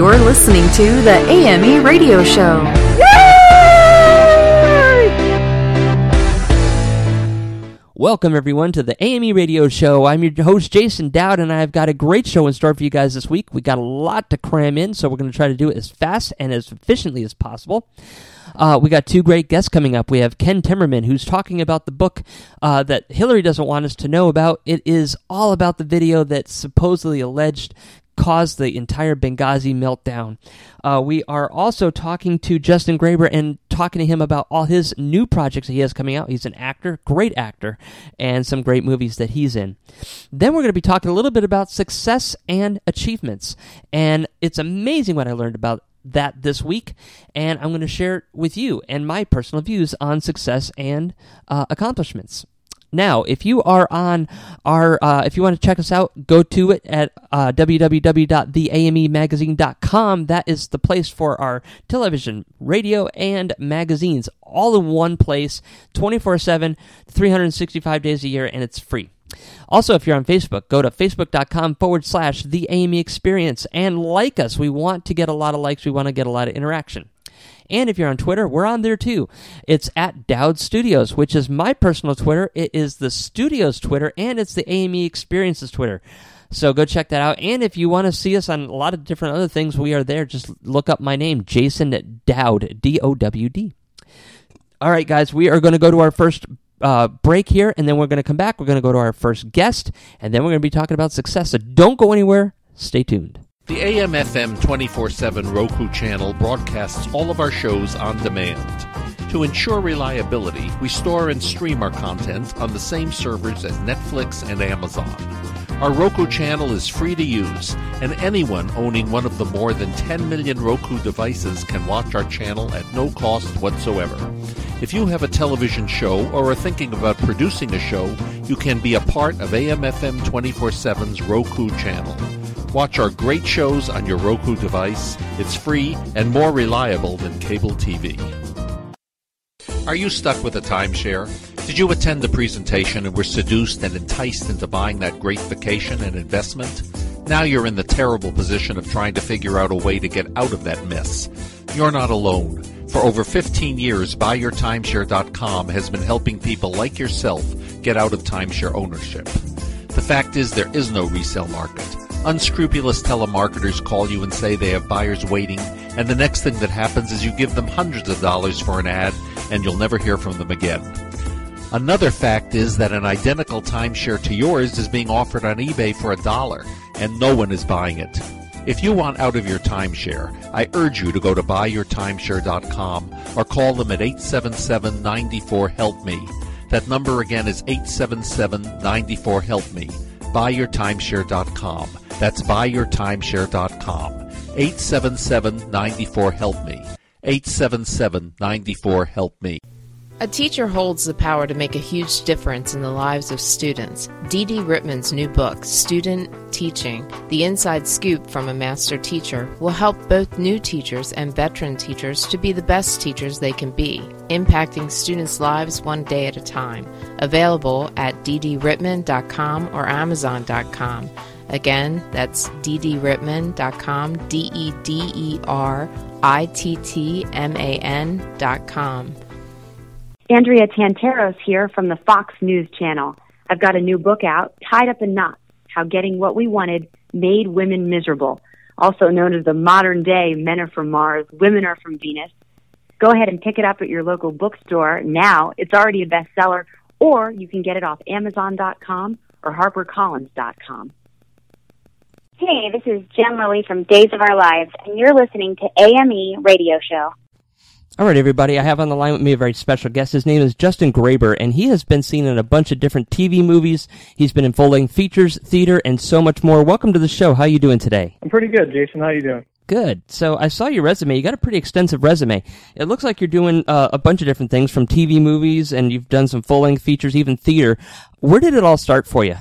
You're listening to the AME Radio Show. Welcome, everyone, to the AME Radio Show. I'm your host, Jason Dowd, and I've got a great show in store for you guys this week. We got a lot to cram in, so we're going to try to do it as fast and as efficiently as possible. Uh, we got two great guests coming up. We have Ken Timmerman, who's talking about the book uh, that Hillary doesn't want us to know about. It is all about the video that supposedly alleged caused the entire Benghazi meltdown. Uh, we are also talking to Juston Graber and talking to him about all his new projects that he has coming out. He's an actor, great actor, and some great movies that he's in. Then we're going to be talking a little bit about success and achievements. And it's amazing what I learned about that this week, and I'm going to share it with you and my personal views on success and uh, accomplishments. Now, if you are on our, uh, if you want to check us out, go to it at uh, www.theamemagazine.com. That is the place for our television, radio, and magazines, all in one place, 24 7, 365 days a year, and it's free. Also, if you're on Facebook, go to facebook.com forward slash the AME experience and like us. We want to get a lot of likes, we want to get a lot of interaction. And if you're on Twitter, we're on there too. It's at Dowd Studios, which is my personal Twitter. It is the studio's Twitter, and it's the AME Experiences Twitter. So go check that out. And if you want to see us on a lot of different other things, we are there. Just look up my name, Jason Dowd, D O W D. All right, guys, we are going to go to our first uh, break here, and then we're going to come back. We're going to go to our first guest, and then we're going to be talking about success. So don't go anywhere. Stay tuned. The AMFM 24 7 Roku channel broadcasts all of our shows on demand. To ensure reliability, we store and stream our content on the same servers as Netflix and Amazon. Our Roku channel is free to use, and anyone owning one of the more than 10 million Roku devices can watch our channel at no cost whatsoever. If you have a television show or are thinking about producing a show, you can be a part of AMFM 24 7's Roku channel. Watch our great shows on your Roku device. It's free and more reliable than cable TV. Are you stuck with a timeshare? Did you attend the presentation and were seduced and enticed into buying that great vacation and investment? Now you're in the terrible position of trying to figure out a way to get out of that mess. You're not alone. For over 15 years, BuyYourTimeshare.com has been helping people like yourself get out of timeshare ownership. The fact is, there is no resale market. Unscrupulous telemarketers call you and say they have buyers waiting, and the next thing that happens is you give them hundreds of dollars for an ad, and you'll never hear from them again. Another fact is that an identical timeshare to yours is being offered on eBay for a dollar, and no one is buying it. If you want out of your timeshare, I urge you to go to buyyourtimeshare.com or call them at 877 94 HELP ME. That number again is 877 94 HELP ME. Buyyourtimeshare.com. That's buyyourtimeshare.com. 877 94 HELP ME. 877 94 HELP ME. A teacher holds the power to make a huge difference in the lives of students. Dee Dee Rittman's new book, Student Teaching The Inside Scoop from a Master Teacher, will help both new teachers and veteran teachers to be the best teachers they can be, impacting students' lives one day at a time. Available at ddrittman.com or amazon.com. Again, that's ddrittman.com, D E D E R I T T M A N.com. Andrea Tantaros here from the Fox News Channel. I've got a new book out, Tied Up in Knots How Getting What We Wanted Made Women Miserable, also known as the modern day Men Are From Mars, Women Are From Venus. Go ahead and pick it up at your local bookstore now. It's already a bestseller, or you can get it off Amazon.com or HarperCollins.com. Hey, this is Jen Lilly from Days of Our Lives, and you're listening to AME Radio Show. All right, everybody. I have on the line with me a very special guest. His name is Juston Graber, and he has been seen in a bunch of different TV movies. He's been in full-length features, theater, and so much more. Welcome to the show. How are you doing today? I'm pretty good, Jason. How are you doing? Good. So I saw your resume. You got a pretty extensive resume. It looks like you're doing uh, a bunch of different things from TV movies and you've done some full length features, even theater. Where did it all start for you?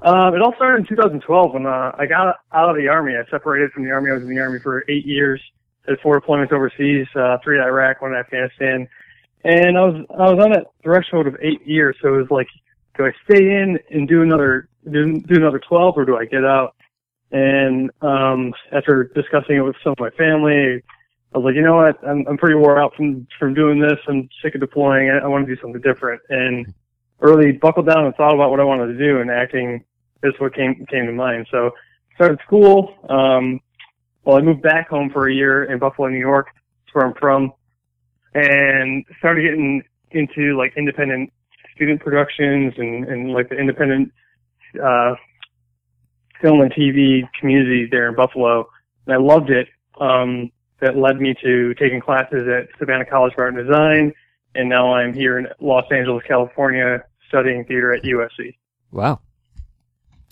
Um, it all started in 2012 when uh, I got out of the army. I separated from the army. I was in the army for eight years. Had four deployments overseas, uh, three in Iraq, one in Afghanistan, and I was I was on that threshold of eight years. So it was like, do I stay in and do another do, do another 12, or do I get out? And um, after discussing it with some of my family, I was like, you know what? I'm I'm pretty wore out from from doing this. I'm sick of deploying. I, I want to do something different. And really buckled down and thought about what I wanted to do, and acting is what came came to mind. So started school. Um, well, I moved back home for a year in Buffalo, New York. That's where I'm from, and started getting into like independent student productions and and like the independent uh, film and TV community there in Buffalo. And I loved it. Um, that led me to taking classes at Savannah College of Art and Design, and now I'm here in Los Angeles, California, studying theater at USC. Wow.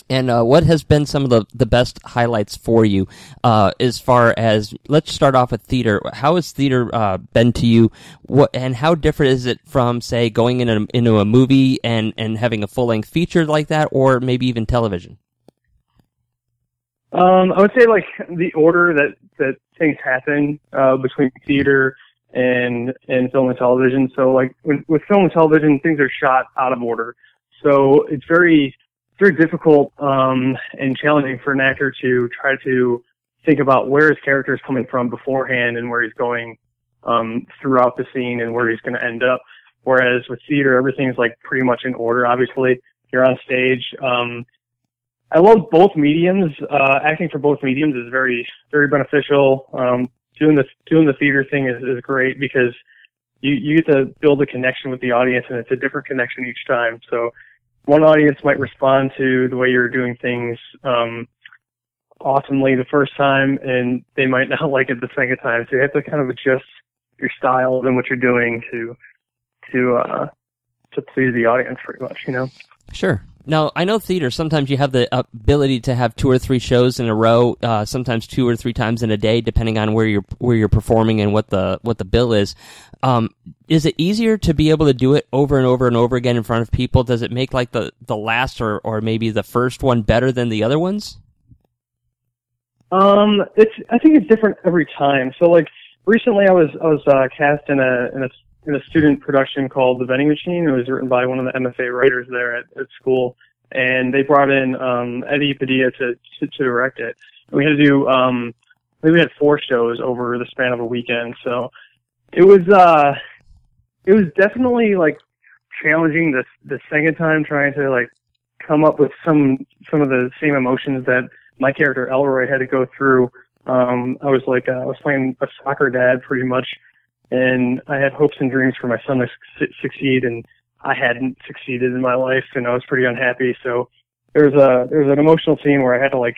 And uh, what has been some of the, the best highlights for you uh, as far as let's start off with theater. How has theater uh, been to you? What and how different is it from say going in a, into a movie and, and having a full length feature like that, or maybe even television? Um, I would say like the order that that things happen uh, between theater and and film and television. So like with, with film and television, things are shot out of order. So it's very very difficult um, and challenging for an actor to try to think about where his character is coming from beforehand and where he's going um, throughout the scene and where he's going to end up. Whereas with theater, everything's like pretty much in order. Obviously, you're on stage. Um, I love both mediums. Uh, acting for both mediums is very, very beneficial. Um, doing the doing the theater thing is, is great because you you get to build a connection with the audience, and it's a different connection each time. So one audience might respond to the way you're doing things um, awesomely the first time, and they might not like it the second time. So you have to kind of adjust your style and what you're doing to to uh, to please the audience, pretty much. You know. Sure. Now I know theater. Sometimes you have the ability to have two or three shows in a row. Uh, sometimes two or three times in a day, depending on where you're where you're performing and what the what the bill is. Um, is it easier to be able to do it over and over and over again in front of people? Does it make like the the last or or maybe the first one better than the other ones? Um, it's I think it's different every time. So like recently, I was I was uh, cast in a in a in a student production called The Vending Machine. It was written by one of the MFA writers there at, at school, and they brought in um, Eddie Padilla to, to, to direct it. we had to do um, I think we had four shows over the span of a weekend, so it was uh, it was definitely like challenging the the second time trying to like come up with some some of the same emotions that my character Elroy had to go through. Um, I was like uh, I was playing a soccer dad pretty much and I had hopes and dreams for my son to su- succeed, and I hadn't succeeded in my life, and I was pretty unhappy. So there was a there was an emotional scene where I had to like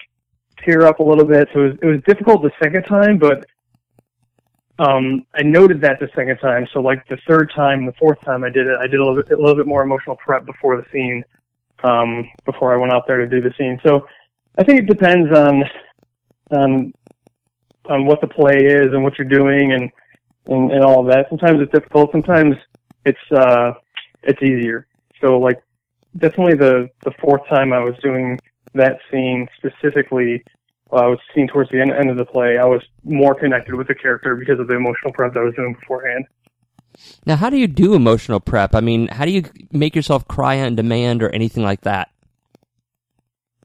tear up a little bit. So it was, it was difficult the second time, but um, I noted that the second time. So like the third time, the fourth time I did it, I did a little bit, a little bit more emotional prep before the scene, um, before I went out there to do the scene. So I think it depends on on on what the play is and what you're doing and and, and all of that. Sometimes it's difficult. Sometimes it's uh, it's easier. So like definitely the the fourth time I was doing that scene specifically, uh, I was seen towards the end, end of the play. I was more connected with the character because of the emotional prep that I was doing beforehand. Now, how do you do emotional prep? I mean, how do you make yourself cry on demand or anything like that?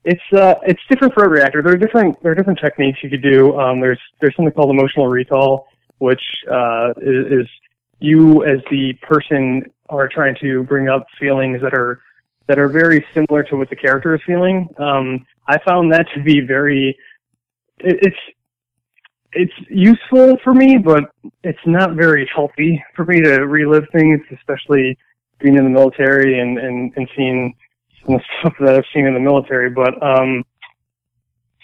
It's uh, it's different for every actor. There are different there are different techniques you could do. Um, there's there's something called emotional recall, which uh, is, is you as the person are trying to bring up feelings that are that are very similar to what the character is feeling. Um, I found that to be very it, it's it's useful for me, but it's not very healthy for me to relive things, especially being in the military and and, and seeing some of the stuff that I've seen in the military. But um,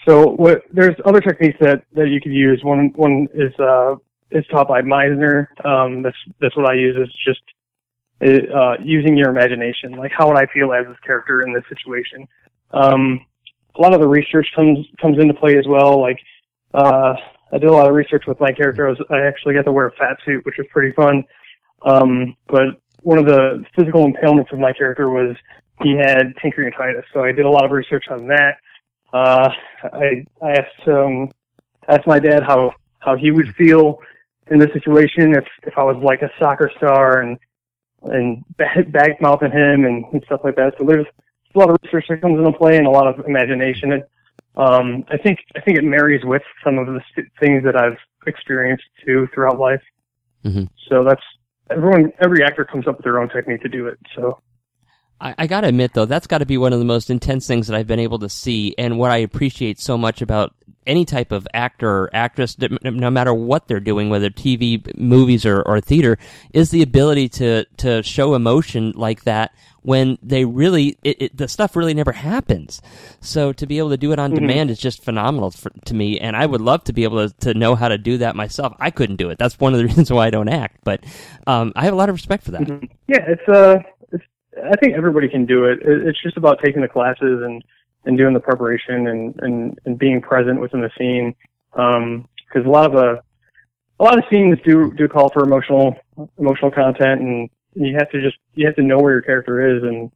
so what there's other techniques that that you could use. One one is uh, is taught by Meisner. Um, that's that's what I use. Is just uh, using your imagination. Like, how would I feel as this character in this situation? Um, a lot of the research comes comes into play as well. Like, uh, I did a lot of research with my character. I, was, I actually got to wear a fat suit, which was pretty fun. Um, but one of the physical impairments of my character was he had pancreatitis, so I did a lot of research on that. Uh, I I asked um, asked my dad how how he would feel in this situation if if I was like a soccer star and and bag mouthing him and, and stuff like that. So there's a lot of research that comes into play and a lot of imagination. And, um, I think I think it marries with some of the st- things that I've experienced too throughout life. Mm-hmm. So that's everyone. Every actor comes up with their own technique to do it. So I, I got to admit, though, that's got to be one of the most intense things that I've been able to see, and what I appreciate so much about any type of actor or actress, no matter what they're doing, whether TV, movies, or, or theater, is the ability to to show emotion like that when they really it, it, the stuff really never happens. So to be able to do it on mm-hmm. demand is just phenomenal for, to me, and I would love to be able to, to know how to do that myself. I couldn't do it. That's one of the reasons why I don't act, but um, I have a lot of respect for that. Mm-hmm. Yeah, it's uh, it's I think everybody can do it. It's just about taking the classes and and doing the preparation and and and being present within the scene. Um, because a lot of the a lot of scenes do do call for emotional emotional content, and you have to just you have to know where your character is, and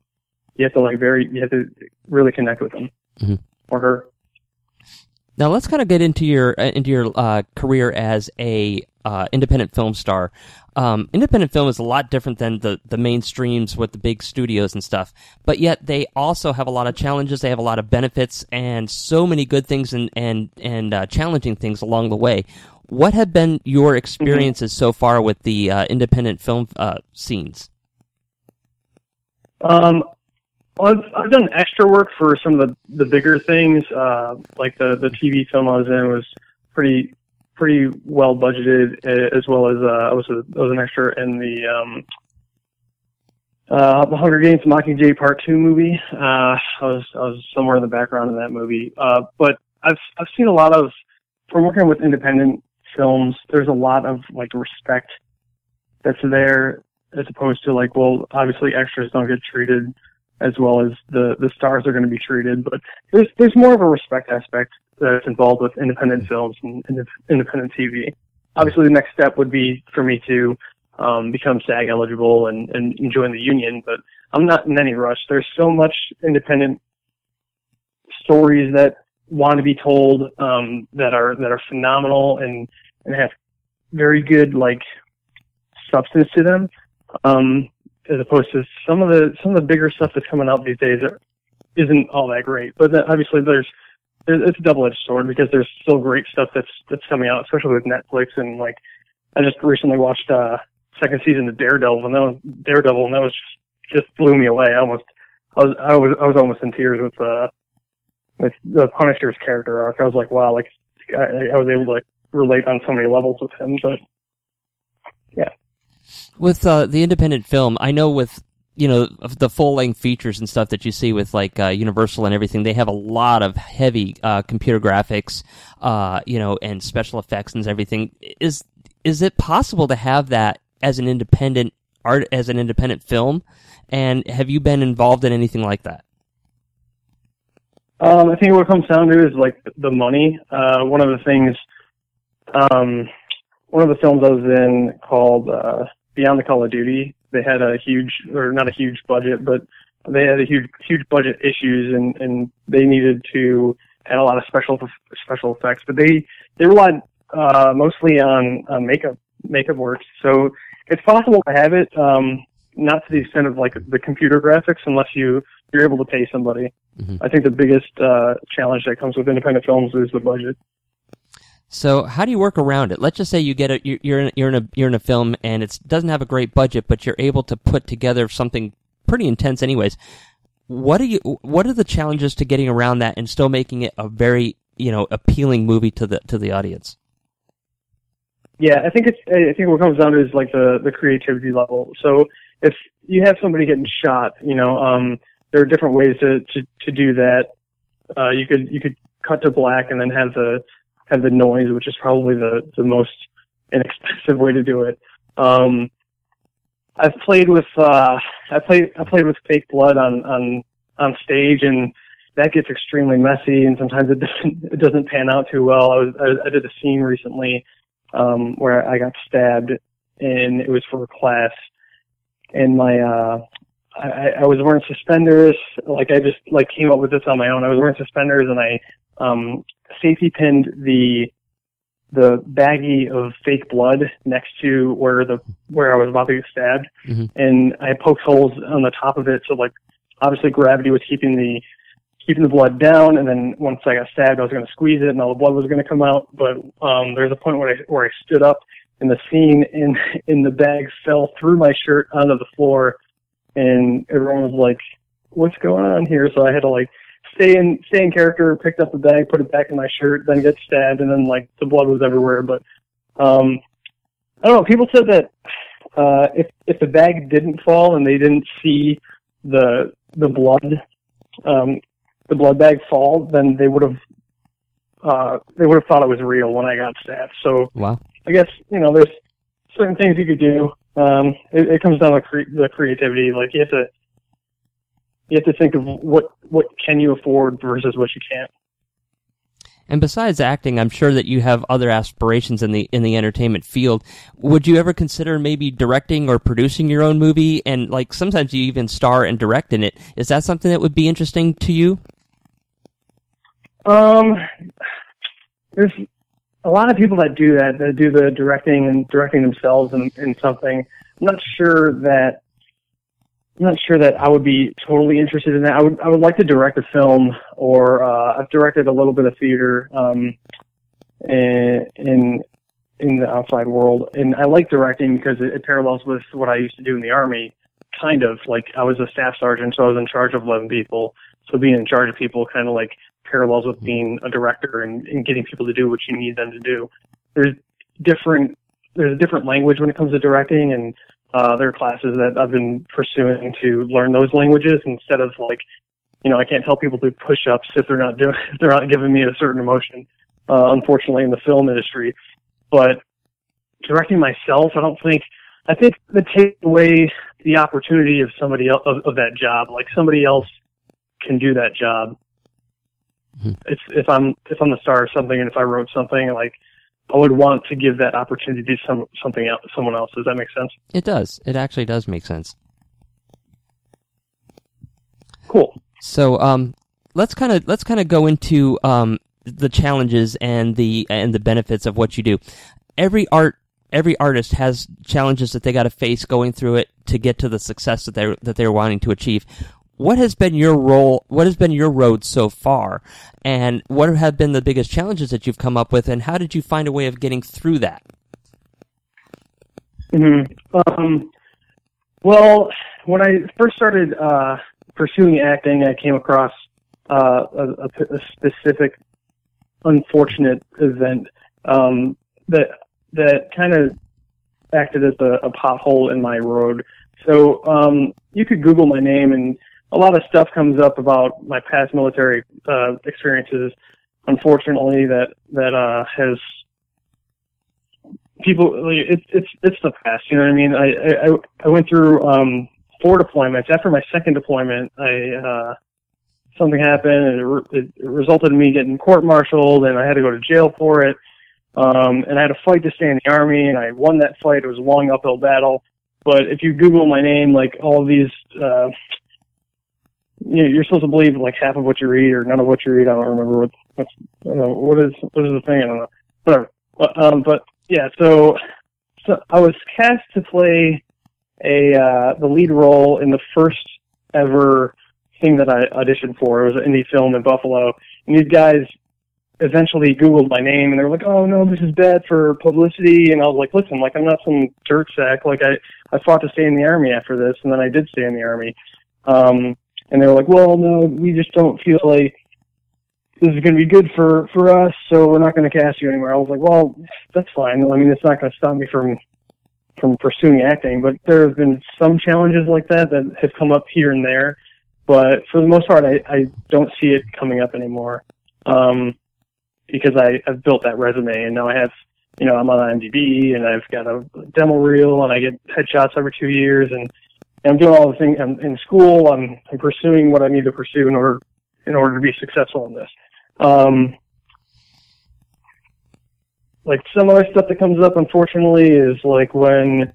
you have to like very you have to really connect with them mm-hmm. or her. Now let's kind of get into your uh, into your uh, career as a uh, independent film star. Um, independent film is a lot different than the the mainstreams with the big studios and stuff, but yet they also have a lot of challenges. They have a lot of benefits and so many good things and and and uh, challenging things along the way. What have been your mm-hmm. experiences mm-hmm. so far with the uh, independent film uh, scenes? Um, well, I've, I've done extra work for some of the, the bigger things, uh, like the, the TV film I was in was pretty, pretty well budgeted, uh, as well as, uh, I was a, I was an extra in the, um, uh, the Hunger Games Mockingjay Part Two movie. Uh, I was I was somewhere in the background of that movie. Uh, but I've I've seen a lot of from working with independent films. There's a lot of like respect that's there, as opposed to like, well, obviously extras don't get treated as well as the the stars are going to be treated. But there's there's more of a respect aspect that's involved with independent films and, and independent TV. Obviously, the next step would be for me to um, become SAG eligible and, and join the union, but I'm not in any rush. There's so much independent stories that want to be told um, that are that are phenomenal and and have very good like substance to them. Um, as opposed to some of the some of the bigger stuff that's coming out these days are, isn't all that great. But then obviously there's, there's it's a double edged sword because there's still great stuff that's that's coming out, especially with Netflix and like I just recently watched uh second season of Daredevil and that was Daredevil and that was just, just blew me away. I almost I was I was I was almost in tears with uh with the Punisher's character arc. I was like, wow, like I, I was able to like relate on so many levels with him. But yeah, with uh, the independent film, I know with you know the full length features and stuff that you see with like uh, Universal and everything, they have a lot of heavy uh, computer graphics, uh, you know, and special effects and everything. Is is it possible to have that as an independent art as an independent film? And have you been involved in anything like that? Um, I think what comes down to is like the money. Uh, one of the things, um, one of the films I was in called uh, Beyond the Call of Duty, they had a huge, or not a huge budget, but they had a huge, huge budget issues, and and they needed to add a lot of special special effects. But they they relied uh, mostly on, on makeup makeup work. So it's possible to have it, um, not to the extent of like the computer graphics, unless you you're able to pay somebody. Mm-hmm. I think the biggest uh, challenge that comes with independent films is the budget. So how do you work around it? Let's just say you get a you're in, you're in a you're in a film and it doesn't have a great budget, but you're able to put together something pretty intense, anyways. What are you? What are the challenges to getting around that and still making it a very you know appealing movie to the to the audience? Yeah, I think it's I think what comes down to is like the the creativity level. So if you have somebody getting shot, you know, um, there are different ways to to, to do that. Uh, you could you could cut to black and then have the have the noise, which is probably the, the most inexpensive way to do it. Um, I've played with, uh, I played, I played with fake blood on, on, on stage and that gets extremely messy, and sometimes it doesn't it doesn't pan out too well. I was I, I did a scene recently um, where I got stabbed, and it was for a class, and my uh, I, I was wearing suspenders. Like I just like came up with this on my own. I was wearing suspenders, and I um, safety pinned the the baggie of fake blood next to where the where I was about to get stabbed, Mhm. and I poked holes on the top of it. So like obviously gravity was keeping the keeping the blood down, and then once I got stabbed, I was going to squeeze it, and all the blood was going to come out. But um, there's a point where I where I stood up and the scene, in in the bag fell through my shirt onto the floor, and everyone was like, "What's going on here?" So I had to like stay in stay in character, picked up the bag, put it back in my shirt, then get stabbed, and then like the blood was everywhere. But um, I don't know. People said that uh, if if the bag didn't fall and they didn't see the the blood um, the blood bag fall, then they would have uh, they would have thought it was real when I got stabbed. So Wow. I guess you know there's certain things you could do. Um, it, it comes down to cre- the creativity. Like you have to you have to think of what what can you afford versus what you can't. And besides acting, I'm sure that you have other aspirations in the in the entertainment field. Would you ever consider maybe directing or producing your own movie? And like sometimes you even star and direct in it. Is that something that would be interesting to you? Um, there's a lot of people that do that, that do the directing and directing themselves in, in something. I'm not sure that I'm not sure that I would be totally interested in that. I would I would like to direct a film, or uh, I've directed a little bit of theater um, in in in the outside world, and I like directing because it, it parallels with what I used to do in the army. Kind of like I was a staff sergeant, so I was in charge of 11 people. So being in charge of people kind of like parallels with being a director and, and getting people to do what you need them to do. There's different there's a different language when it comes to directing, and uh, there are classes that I've been pursuing to learn those languages instead of like, you know, I can't tell people to push-ups if they're not doing if they're not giving me a certain emotion. Uh, unfortunately, in the film industry, but directing myself, I don't think. I think that takes away the opportunity of somebody else of, of that job. Like somebody else can do that job. It's if I'm if I'm the star of something and if I wrote something like I would want to give that opportunity to some something else someone else. Does that make sense? It does. It actually does make sense. Cool. So um, let's kind of let's kind of go into um, the challenges and the and the benefits of what you do. Every art every artist has challenges that they got to face going through it to get to the success that they that they're wanting to achieve. What has been your role? What has been your road so far, and what have been the biggest challenges that you've come up with, and how did you find a way of getting through that? hmm Um, well, when I first started uh, pursuing acting, I came across uh, a, a, a specific unfortunate event um, that that kind of acted as a, a pothole in my road. So um, you could Google my name, and a lot of stuff comes up about my past military uh, experiences. Unfortunately, that that uh, has people. like, It's it's it's the past. You know what I mean? I I, I went through um, four deployments. After my second deployment, I uh, something happened, and it, re- it resulted in me getting court-martialed, and I had to go to jail for it. Um, and I had a fight to stay in the army, and I won that fight. It was a long uphill battle. But if you Google my name, like all these, uh, you're supposed to believe like half of what you read or none of what you read. I don't remember what what's I don't know what is what is the thing. I don't know. Whatever. But, um, but yeah, so so I was cast to play a uh, the lead role in the first ever thing that I auditioned for. It was an indie film in Buffalo, and these guys eventually Googled my name and they were like, "Oh no, this is bad for publicity." And I was like, "Listen, like I'm not some jerk sack. Like I I fought to stay in the army after this, and then I did stay in the army." Um, and they were like, "Well, no, we just don't feel like this is going to be good for for us, so we're not going to cast you anymore." I was like, "Well, that's fine. I mean, it's not going to stop me from from pursuing acting, but there have been some challenges like that that have come up here and there." But for the most part, I, I don't see it coming up anymore. Um, because I, I've built that resume and now I have, you know, I'm on IMDb and I've got a demo reel and I get headshots every two years and I'm doing all the things I'm in school. I'm, I'm pursuing what I need to pursue in order, in order to be successful in this. Um, like some other stuff that comes up, unfortunately, is like when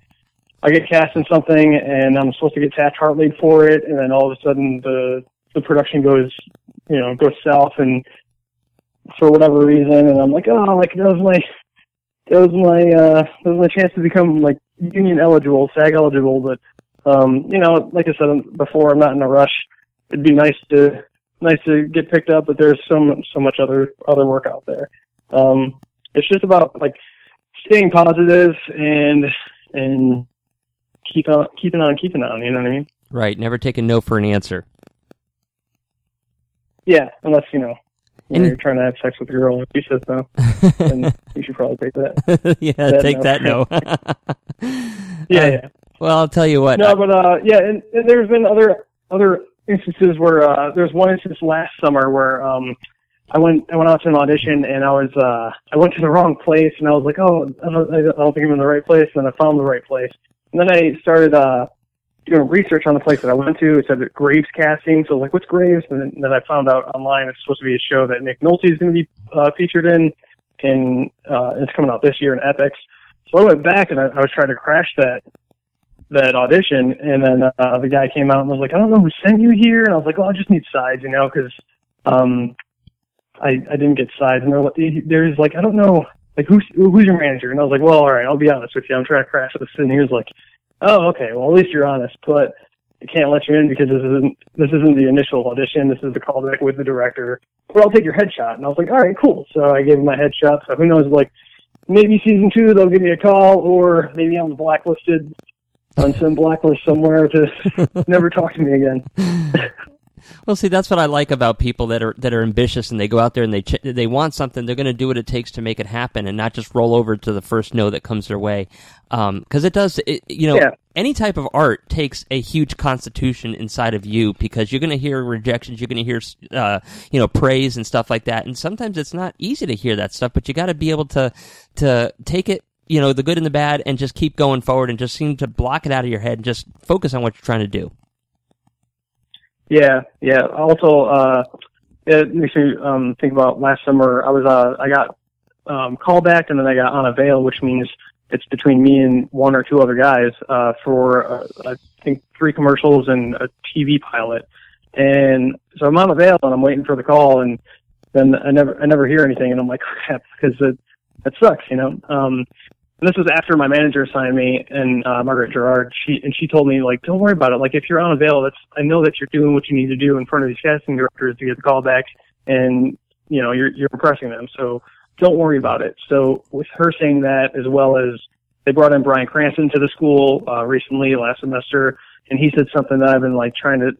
I get cast in something and I'm supposed to get Taft Hartley for it, and then all of a sudden the the production goes, you know, goes south, and for whatever reason, and I'm like, oh, like that was my that was my uh that was my chance to become like union eligible, SAG eligible, but um, you know, like I said before, I'm not in a rush. It'd be nice to nice to get picked up, but there's so much, so much other other work out there. Um, it's just about like staying positive and and keep on keeping on keeping on. You know what I mean? Right. Never take a no for an answer. Yeah, unless you know. And- you're trying to have sex with a girl and she says no, then you should probably take that. yeah, That take no. that no. Yeah, Uh, yeah. Well, I'll tell you what. No, but uh, yeah, and, and there's been other other instances where uh, there's one instance last summer where um, I went I went out to an audition and I was uh, I went to the wrong place and I was like, oh, I don't, I don't think I'm in the right place. And then I found the right place. And then I started uh, doing research on the place that I went to. It said that Graves casting. So I was like, what's Graves? And then, then I found out online it's supposed to be a show that Nick Nolte is going to be uh, featured in, and uh, it's coming out this year in Epix. So I went back and I, I was trying to crash that that audition, and then uh, the guy came out and was like, "I don't know who sent you here," and I was like, "Oh, I just need sides, you know, because um, I I didn't get sides." And they're like, "There's like, I don't know, like who's who's your manager?" And I was like, "Well, all right, I'll be honest with you, I'm trying to crash this." And he was like, "Oh, okay, well at least you're honest, but." I can't let you in because this isn't this isn't the initial audition. This is the callback with the director. But I'll take your headshot. And I was like, all right, cool. So I gave him my headshot. So who knows, like maybe season two they'll give me a call, or maybe I'm blacklisted on some blacklist somewhere to never talk to me again. Well, see, that's what I like about people that are that are ambitious and they go out there and they ch- they want something. They're going to do what it takes to make it happen, and not just roll over to the first no that comes their way. Because it does, it, you know, Yeah. any type of art takes a huge constitution inside of you because you're going to hear rejections, you're going to hear, uh, you know, praise and stuff like that. And sometimes it's not easy to hear that stuff, but you got to be able to to take it. You know the good and the bad, and just keep going forward, and just seem to block it out of your head, and just focus on what you're trying to do. Yeah, yeah. Also, uh, it makes me um, think about last summer. I was uh, I got um, callback, and then I got on avail, which means it's between me and one or two other guys uh, for uh, I think three commercials and a TV pilot. And so I'm on avail, and I'm waiting for the call, and then I never I never hear anything, and I'm like crap because it that sucks, you know. Um, and this was after my manager assigned me and uh, Margaret Gerard. She and she told me like, don't worry about it. Like if you're a that's I know that you're doing what you need to do in front of these casting directors to get the call back, and you know you're you're impressing them. So don't worry about it. So with her saying that, as well as they brought in Bryan Cranston to the school uh, recently last semester, and he said something that I've been like trying to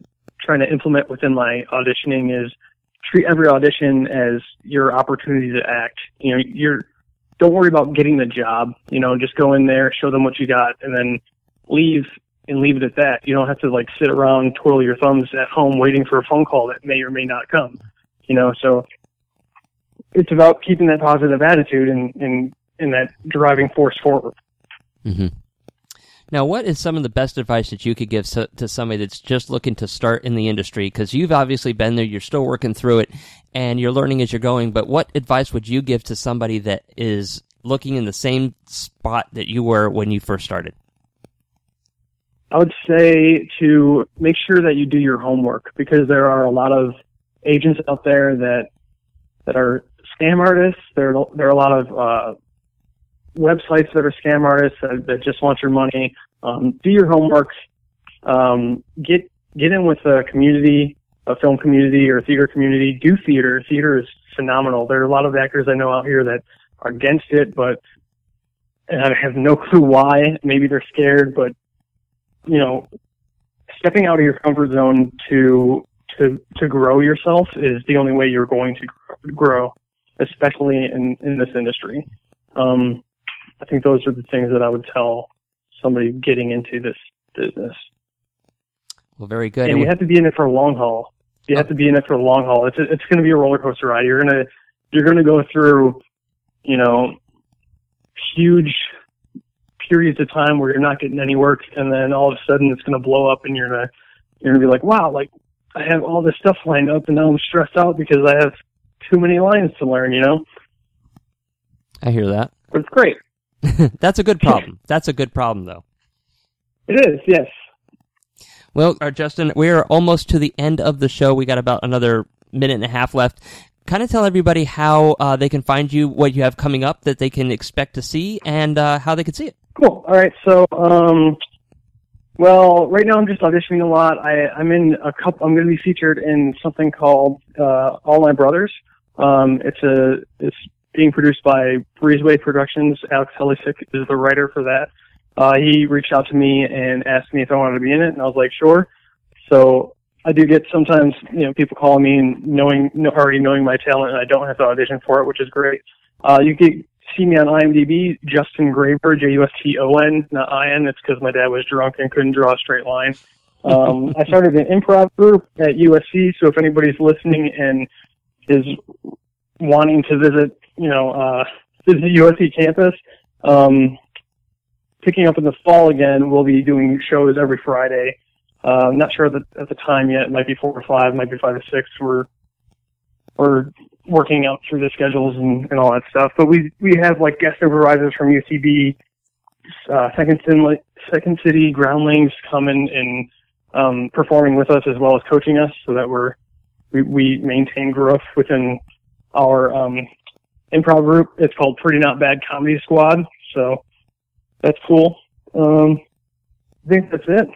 trying to implement within my auditioning is treat every audition as your opportunity to act. You know, you're don't worry about getting the job. You know, just go in there, show them what you got, and then leave and leave it at that. You don't have to like sit around twiddle your thumbs at home waiting for a phone call that may or may not come. You know, so it's about keeping that positive attitude and and, and that driving force forward. hmm Now, what is some of the best advice that you could give so, to somebody that's just looking to start in the industry? Because you've obviously been there, you're still working through it, and you're learning as you're going. But what advice would you give to somebody that is looking in the same spot that you were when you first started? I would say to make sure that you do your homework because there are a lot of agents out there that that are scam artists. There there are a lot of uh, websites that are scam artists that, that just want your money. Um, do your homework. Um, get get in with a community, a film community or theater community. Do theater. Theater is phenomenal. There are a lot of actors I know out here that are against it, but and I have no clue why. Maybe they're scared, but you know, stepping out of your comfort zone to to to grow yourself is the only way you're going to grow, especially in in this industry. Um, I think those are the things that I would tell somebody getting into this business. Well, very good. And And you we- have to be in it for a long haul. You have to be in it for a long haul. It's a, it's going to be a roller coaster ride. You're gonna you're gonna go through, you know, huge periods of time where you're not getting any work, and then all of a sudden it's going to blow up, and you're gonna you're gonna be like, wow, like I have all this stuff lined up, and now I'm stressed out because I have too many lines to learn. You know, I hear that. but it's great. That's a good problem. That's a good problem, though. It is, yes. Well, uh, Juston, we're almost to the end of the show. We got about another minute and a half left. Kind of tell everybody how uh, they can find you, what you have coming up that they can expect to see, and uh, how they can see it. Cool. All right. So, um, well, right now I'm just auditioning a lot. I, I'm in a couple. I'm going to be featured in something called uh, All My Brothers. Um, it's a it's being produced by Breezeway Productions. Alex Helisik is the writer for that. Uh, he reached out to me and asked me if I wanted to be in it, and I was like, sure. So I do get sometimes, you know, people calling me and knowing, already knowing my talent, and I don't have to audition for it, which is great. Uh, you can see me on IMDb, Juston Graber, J-U-S-T-O-N, not I-N. It's because my dad was drunk and couldn't draw a straight line. Um, I started an improv group at USC, so if anybody's listening and is wanting to visit, you know, uh, visit USC campus, um, picking up in the fall again, we'll be doing shows every Friday. Uh, I'm not sure at the, at the time yet. It might be four or five, might be five or six. We're we're working out through the schedules and, and all that stuff. But we we have like guest supervisors from UCB, uh, Second City, Second City Groundlings coming and um, performing with us as well as coaching us, so that we're we, we maintain growth within our um, improv group. It's called Pretty Not Bad Comedy Squad. So that's cool. Um, I think that's it.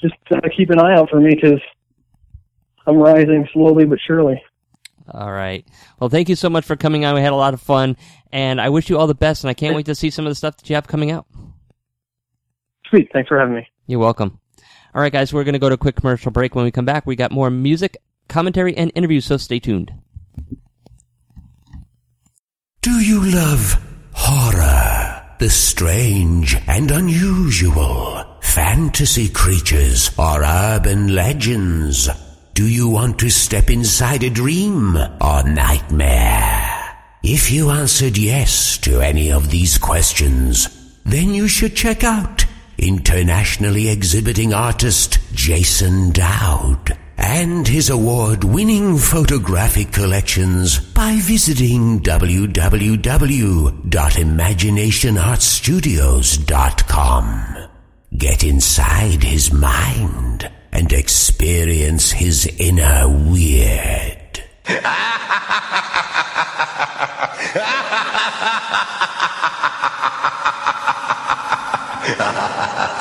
Just uh, keep an eye out for me because I'm rising slowly but surely. All right. Well, thank you so much for coming on. We had a lot of fun, and I wish you all the best. And I can't wait to see some of the stuff that you have coming out. Sweet. Thanks for having me. You're welcome. All right, guys, we're going to go to a quick commercial break. When we come back, we got more music, commentary, and interviews, so stay tuned. Do you love horror? The strange and unusual? Fantasy creatures or urban legends? Do you want to step inside a dream or nightmare? If you answered yes to any of these questions, then you should check out internationally exhibiting artist Jason Dowd and his award-winning photographic collections by visiting www.imaginationartstudios.com. Get inside his mind and experience his inner weird.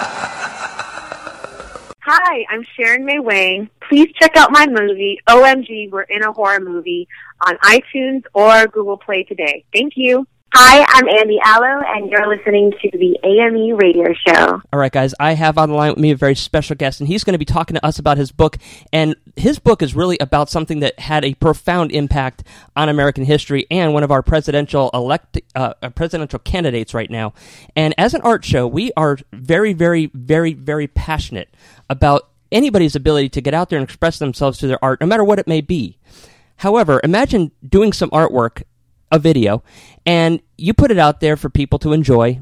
Hi, I'm Sharon May Wang. Please check out my movie, OMG, We're in a Horror Movie, on iTunes or Google Play today. Thank you. Hi, I'm Andy Allo, and you're listening to the AME Radio Show. All right, guys, I have on the line with me a very special guest, and he's going to be talking to us about his book. And his book is really about something that had a profound impact on American history and one of our presidential elect uh, uh, presidential candidates right now. And as an art show, we are very, very, very, very passionate about anybody's ability to get out there and express themselves through their art, no matter what it may be. However, imagine doing some artwork a video and you put it out there for people to enjoy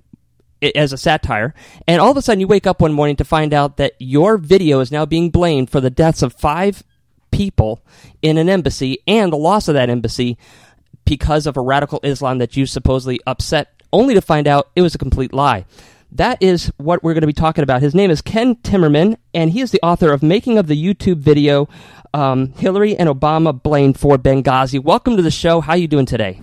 as a satire and all of a sudden you wake up one morning to find out that your video is now being blamed for the deaths of five people in an embassy and the loss of that embassy because of a radical Islam that you supposedly upset only to find out it was a complete lie. That is what we're going to be talking about. His name is Ken Timmerman, and he is the author of Making of the YouTube video um, Hillary and Obama Blamed for Benghazi. Welcome to the show. How are you doing today?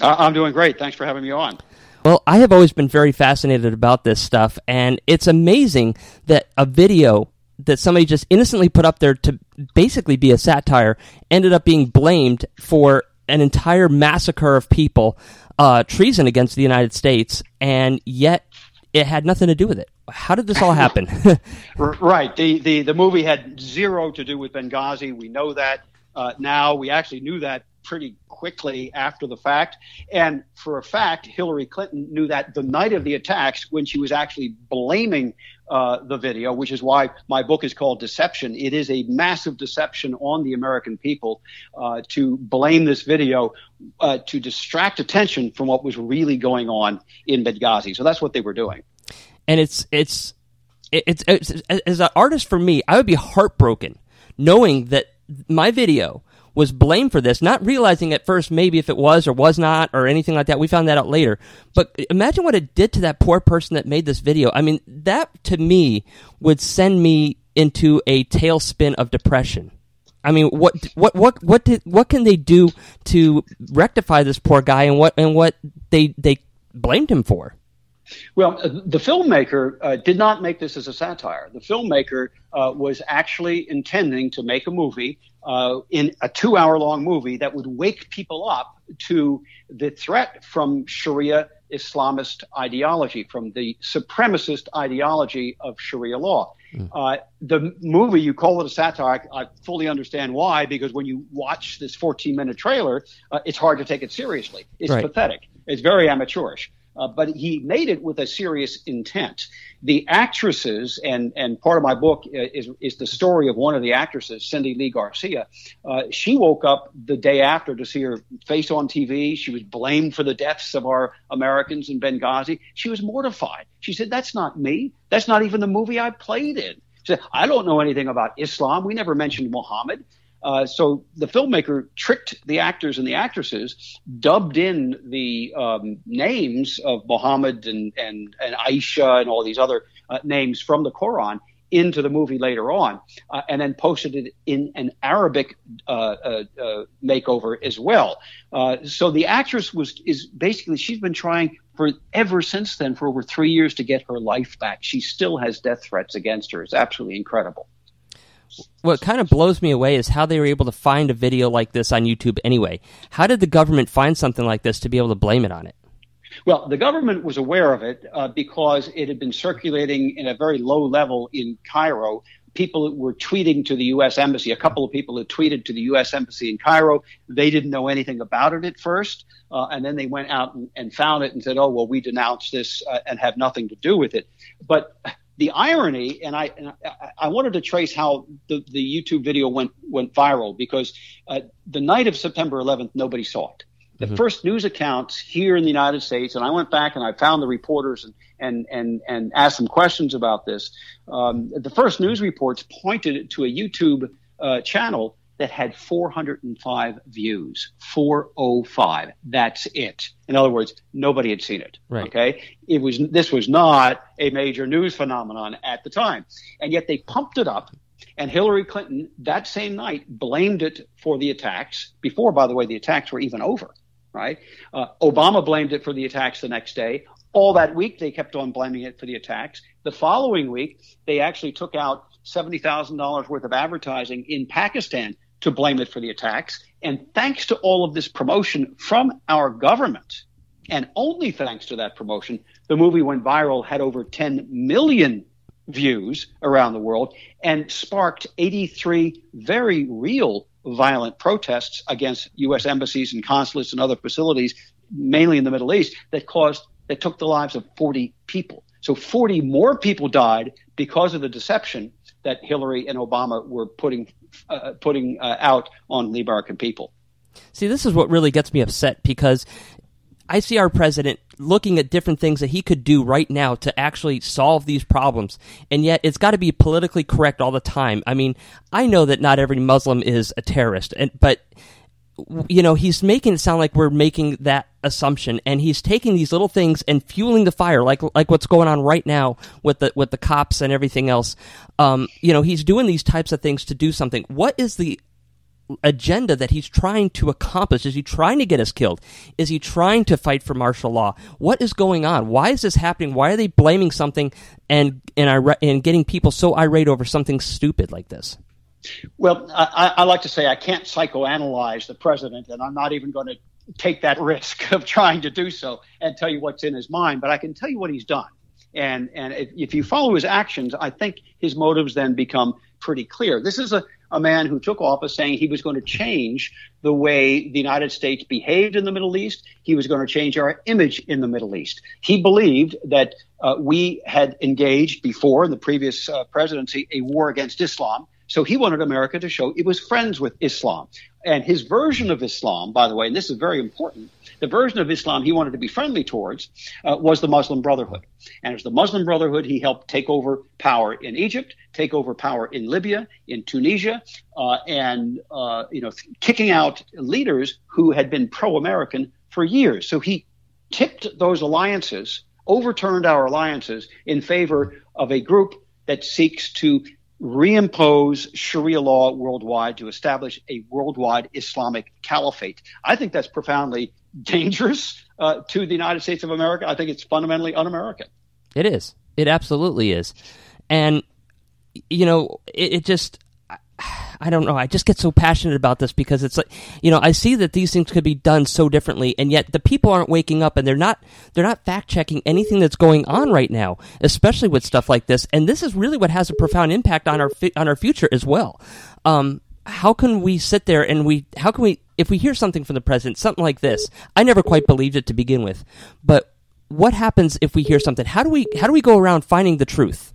Uh, I'm doing great. Thanks for having me on. Well, I have always been very fascinated about this stuff, and it's amazing that a video that somebody just innocently put up there to basically be a satire ended up being blamed for an entire massacre of people, uh, treason against the United States, and yet it had nothing to do with it. How did this all happen? right. The, the, the movie had zero to do with Benghazi. We know that uh, now. We actually knew that pretty quickly after the fact. And for a fact, Hillary Clinton knew that the night of the attacks when she was actually blaming uh, the video, which is why my book is called Deception. It is a massive deception on the American people uh, to blame this video uh, to distract attention from what was really going on in Benghazi. So that's what they were doing. And it's it's it's, it's as an artist for me, I would be heartbroken knowing that my video was blamed for this, not realizing at first maybe if it was or was not or anything like that. We found that out later. But imagine what it did to that poor person that made this video. I mean, that to me would send me into a tailspin of depression. I mean, what what what what did what can they do to rectify this poor guy and what and what they they blamed him for? Well, uh, the filmmaker uh, did not make this as a satire. The filmmaker uh, was actually intending to make a movie uh, in a two hour long movie that would wake people up to the threat from Sharia Islamist ideology, from the supremacist ideology of Sharia law. Mm. Uh, the movie, you call it a satire. I, I, fully understand why, because when you watch this 14 minute trailer, uh, it's hard to take it seriously. It's right. pathetic. It's very amateurish uh, but he made it with a serious intent. The actresses, and, and part of my book is, is the story of one of the actresses, Cindy Lee Garcia. Uh, she woke up the day after to see her face on TV. She was blamed for the deaths of our Americans in Benghazi. She was mortified. She said, That's not me. That's not even the movie I played in. She said, I don't know anything about Islam. We never mentioned Muhammad. Uh, so the filmmaker tricked the actors and the actresses, dubbed in the um, names of Muhammad and, and, and Aisha and all these other uh, names from the Quran into the movie later on, uh, and then posted it in an Arabic uh, uh, uh, makeover as well. so the actress was is basically she's been trying for ever since then for over three years to get her life back. She still has death threats against her. It's absolutely incredible what kind of blows me away is how they were able to find a video like this on YouTube anyway. How did the government find something like this to be able to blame it on it? Well, the government was aware of it uh, because it had been circulating in a very low level in Cairo. People were tweeting to the U.S. Embassy. A couple of people had tweeted to the U.S. Embassy in Cairo. They didn't know anything about it at first. Uh, and then they went out and, and, found it and said, oh, well, we denounce this uh, and have nothing to do with it. But the irony, and I, and I, I, wanted to trace how the, the YouTube video went went viral because uh, the night of September 11th, nobody saw it. The mm-hmm. first news accounts here in the United States, and I went back and I found the reporters and and and, and asked them questions about this. Um, the first news reports pointed to a YouTube uh, channel that had 405 views. 405. That's it. In other words, nobody had seen it. Right. Okay. It was, this was not a major news phenomenon at the time. And yet they pumped it up. And Hillary Clinton that same night blamed it for the attacks before, by the way, the attacks were even over. Right. Uh, Obama blamed it for the attacks the next day. All that week, they kept on blaming it for the attacks. The following week, they actually took out $70,000 worth of advertising in Pakistan to blame it for the attacks. And thanks to all of this promotion from our government, and only thanks to that promotion, the movie went viral, had over 10 million views around the world, and sparked 83 very real violent protests against U.S. embassies and consulates and other facilities, mainly in the Middle East, that caused that took the lives of 40 people. So 40 more people died because of the deception that Hillary and Obama were putting uh, putting uh, out on American people. See, this is what really gets me upset because I see our president looking at different things that he could do right now to actually solve these problems, and yet it's got to be politically correct all the time. I mean, I know that not every Muslim is a terrorist, and but you know, he's making it sound like we're making that assumption, and he's taking these little things and fueling the fire, like like what's going on right now with the with the cops and everything else. Um, you know, he's doing these types of things to do something. What is the agenda that he's trying to accomplish? Is he trying to get us killed? Is he trying to fight for martial law? What is going on? Why is this happening? Why are they blaming something and and, and getting people so irate over something stupid like this? Well, I, I, like to say I can't psychoanalyze the president, and I'm not even going to take that risk of trying to do so and tell you what's in his mind. But I can tell you what he's done. And and if, if you follow his actions, I think his motives then become pretty clear. This is a, a man who took office saying he was going to change the way the United States behaved in the Middle East. He was going to change our image in the Middle East. He believed that uh, we had engaged before in the previous uh, presidency a war against Islam So he wanted America to show it was friends with Islam. And his version of Islam, by the way, and this is very important, the version of Islam he wanted to be friendly towards uh, was the Muslim Brotherhood. And as the Muslim Brotherhood, he helped take over power in Egypt, take over power in Libya, in Tunisia, uh, and uh, you know, kicking out leaders who had been pro-American for years. So he tipped those alliances, overturned our alliances in favor of a group that seeks to reimpose Sharia law worldwide to establish a worldwide Islamic caliphate. I think that's profoundly dangerous uh, to the United States of America. I think it's fundamentally un-American. It is. It absolutely is. And you know, it, it just I don't know. I just get so passionate about this because it's like, you know, I see that these things could be done so differently, and yet the people aren't waking up, and they're not they're not fact checking anything that's going on right now, especially with stuff like this. And this is really what has a profound impact on our on our future as well. Um, how can we sit there and we how can we if we hear something from the president, something like this? I never quite believed it to begin with, but what happens if we hear something? How do we how do we go around finding the truth?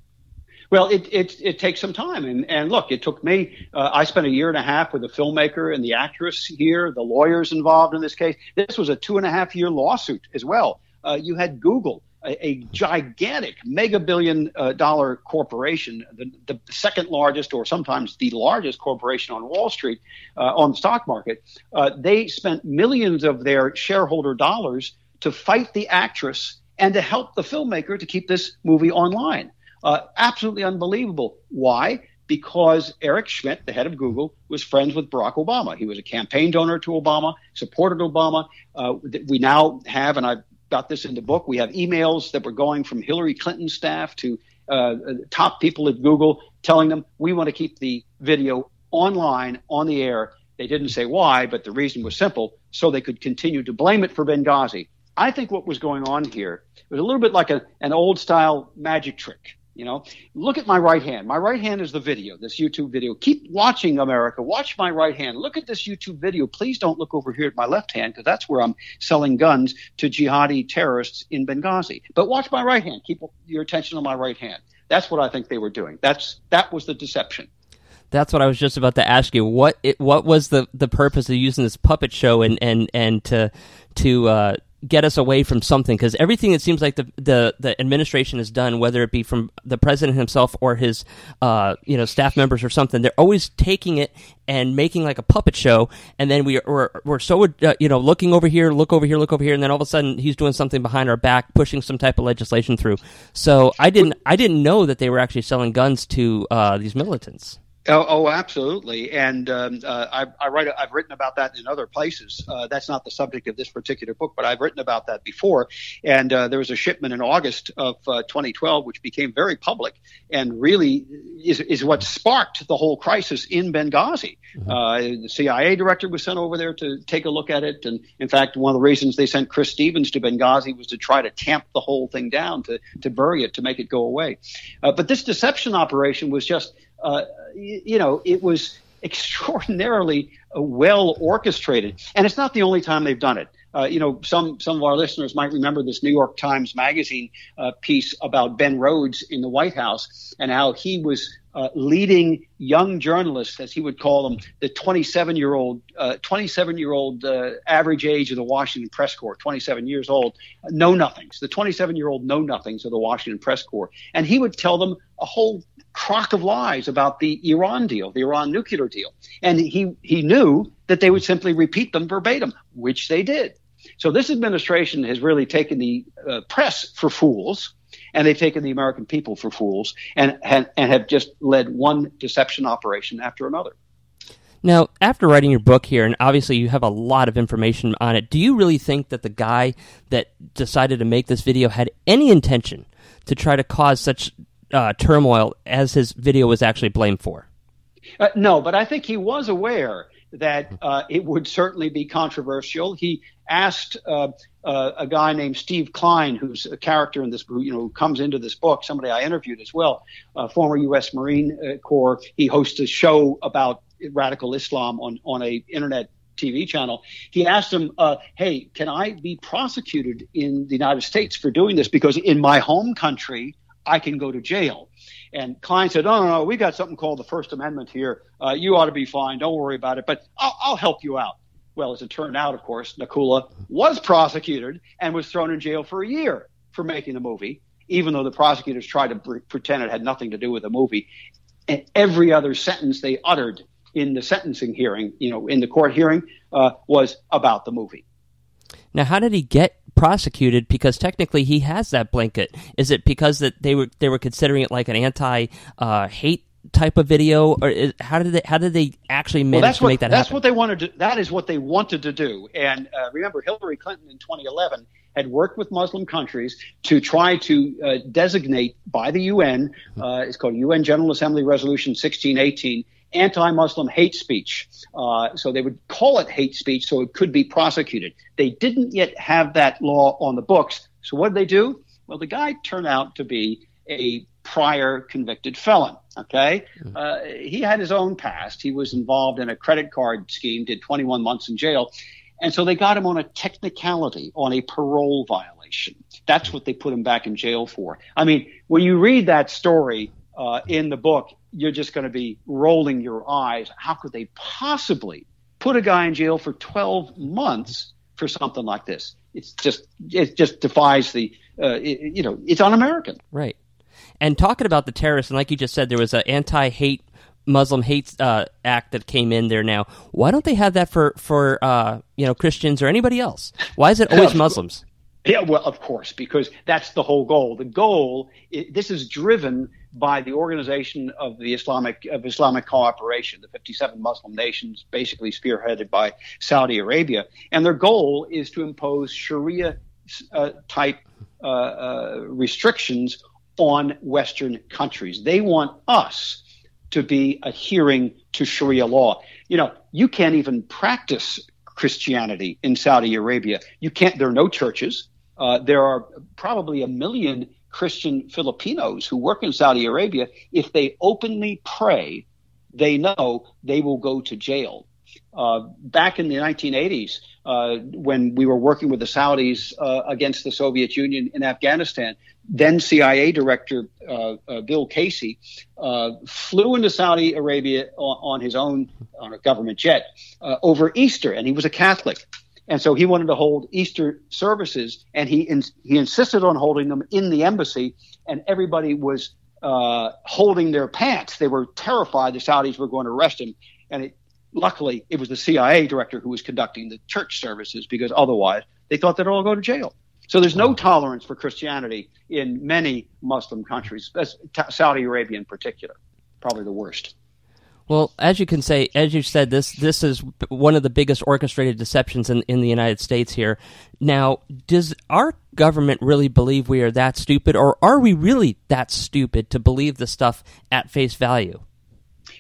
Well, it, it, it takes some time. And, and look, it took me, uh, I spent a year and a half with the filmmaker and the actress here, the lawyers involved in this case. This was a two and a half year lawsuit as well. Uh, you had Google, a, a gigantic mega billion uh, dollar corporation, the, the second largest or sometimes the largest corporation on Wall Street, uh, on the stock market. Uh, they spent millions of their shareholder dollars to fight the actress and to help the filmmaker to keep this movie online. Uh, absolutely unbelievable. Why? Because Eric Schmidt, the head of Google, was friends with Barack Obama. He was a campaign donor to Obama, supported Obama. Uh, we now have, and I've got this in the book, we have emails that were going from Hillary Clinton's staff to uh, top people at Google telling them we want to keep the video online on the air. They didn't say why, but the reason was simple so they could continue to blame it for Benghazi. I think what was going on here was a little bit like a, an old style magic trick. You know, look at my right hand. My right hand is the video, this YouTube video. Keep watching America. Watch my right hand. Look at this YouTube video. Please don't look over here at my left hand because that's where I'm selling guns to jihadi terrorists in Benghazi. But watch my right hand. Keep your attention on my right hand. That's what I think they were doing. That's that was the deception. That's what I was just about to ask you. What it, what was the, the purpose of using this puppet show and and and to to uh, get us away from something because everything it seems like the, the the administration has done, whether it be from the president himself or his uh, you know staff members or something, they're always taking it and making like a puppet show, and then we are, we're we're so uh, you know looking over here, look over here, look over here, and then all of a sudden he's doing something behind our back, pushing some type of legislation through. So I didn't I didn't know that they were actually selling guns to uh, these militants. Oh, oh, absolutely. And um, uh, I, I, write. I've written about that in other places. Uh, that's not the subject of this particular book, but I've written about that before. And uh, there was a shipment in August of uh, 2012, which became very public and really is, is what sparked the whole crisis in Benghazi. Mm-hmm. Uh, the CIA director was sent over there to take a look at it, and in fact, one of the reasons they sent Chris Stevens to Benghazi was to try to tamp the whole thing down, to to bury it, to make it go away. Uh, but this deception operation was just uh, you know, it was extraordinarily uh, well orchestrated. And it's not the only time they've done it. Uh, you know, some some of our listeners might remember this New York Times Magazine uh, piece about Ben Rhodes in the White House and how he was uh, leading young journalists, as he would call them, the 27 year old, 27 year old average age of the Washington Press Corps, 27 years old, know nothings, the 27 year old know nothings of the Washington Press Corps, and he would tell them a whole crock of lies about the Iran deal, the Iran nuclear deal. And he, he knew that they would simply repeat them verbatim, which they did. So this administration has really taken the uh, press for fools, and they've taken the American people for fools, and, and, and have just led one deception operation after another. Now, after writing your book here, and obviously you have a lot of information on it, do you really think that the guy that decided to make this video had any intention to try to cause such uh, turmoil as his video was actually blamed for. Uh, no, but I think he was aware that uh, it would certainly be controversial. He asked uh, uh, a guy named Steve Klein, who's a character in this, you know, who comes into this book, somebody I interviewed as well, former U.S. Marine uh, Corps. He hosts a show about radical Islam on on a internet TV channel. He asked him, uh, "Hey, can I be prosecuted in the United States for doing this? Because in my home country, I can go to jail. And Klein said, "No, no, no, we got something called the First Amendment here. Uh, you ought to be fine. Don't worry about it. But I'll, I'll help you out." Well, as it turned out, of course, Nakoula was prosecuted and was thrown in jail for a year for making the movie, even though the prosecutors tried to pre- pretend it had nothing to do with the movie. And every other sentence they uttered in the sentencing hearing, you know, in the court hearing, uh, was about the movie. Now, how did he get prosecuted? Because technically, he has that blanket. Is it because that they were they were considering it like an anti uh, hate type of video, or is, how did they how did they actually manage well, to what, make that that's happen? what they wanted to. That is what they wanted to do. And uh, remember, Hillary Clinton in 2011 had worked with Muslim countries to try to uh, designate by the UN. Uh, it's called UN General Assembly Resolution 1618 anti-Muslim hate speech. Uh, so they would call it hate speech, so it could be prosecuted. They didn't yet have that law on the books. So what did they do? Well, the guy turned out to be a prior convicted felon. Okay, uh, he had his own past. He was involved in a credit card scheme, did 21 months in jail, and so they got him on a technicality, on a parole violation. That's what they put him back in jail for. I mean, when you read that story uh, in the book, you're just going to be rolling your eyes. How could they possibly put a guy in jail for 12 months for something like this? It's just it just defies the uh, it, you know it's un-American. Right. And talking about the terrorists, and like you just said, there was an anti-hate Muslim hate uh, act that came in there. Now, why don't they have that for for uh, you know Christians or anybody else? Why is it always Muslims? Yeah, well, of course, because that's the whole goal. The goal, this is driven by the organization of the Islamic of Islamic cooperation, the 57 Muslim nations, basically spearheaded by Saudi Arabia, and their goal is to impose Sharia uh, type uh, uh, restrictions on Western countries. They want us to be adhering to Sharia law. You know, you can't even practice Christianity in Saudi Arabia. You can't. There are no churches. Uh, there are probably a million Christian Filipinos who work in Saudi Arabia. If they openly pray, they know they will go to jail. Uh, back in the 1980s, uh, when we were working with the Saudis uh, against the Soviet Union in Afghanistan, then CIA Director uh, uh, Bill Casey uh, flew into Saudi Arabia on, on, his own on a government jet over Easter, and he was a Catholic. And so he wanted to hold Easter services, and he in, he insisted on holding them in the embassy, and everybody was uh, holding their pants. They were terrified the Saudis were going to arrest him, and it, luckily it was the CIA director who was conducting the church services because otherwise they thought they'd all go to jail. So there's no tolerance for Christianity in many Muslim countries, Saudi Arabia in particular, probably the worst. Well, as you can say, as you said, this this is one of the biggest orchestrated deceptions in, in the United States here. Now, does our government really believe we are that stupid, or are we really that stupid to believe the stuff at face value?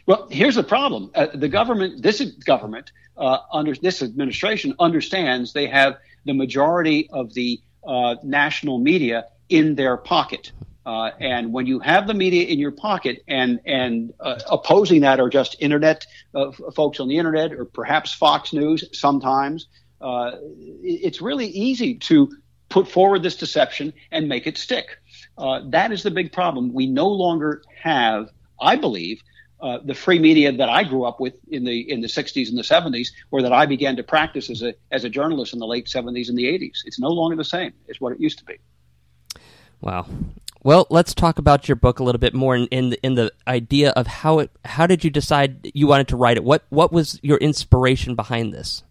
Well, here's the problem: uh, the government, this government, uh, under this administration, understands they have the majority of the uh, national media in their pocket. Uh, and when you have the media in your pocket and and uh, opposing that are just internet uh, folks on the internet or perhaps Fox News sometimes, uh, it's really easy to put forward this deception and make it stick. Uh, that is the big problem. We no longer have, I believe, uh, the free media that I grew up with in the in the 60s and the 70s, or that I began to practice as a as a journalist in the late 70s and the 80s. It's no longer the same as what it used to be. Wow. Well, let's talk about your book a little bit more in, in the, in the idea of how it. How did you decide you wanted to write it? What what was your inspiration behind this?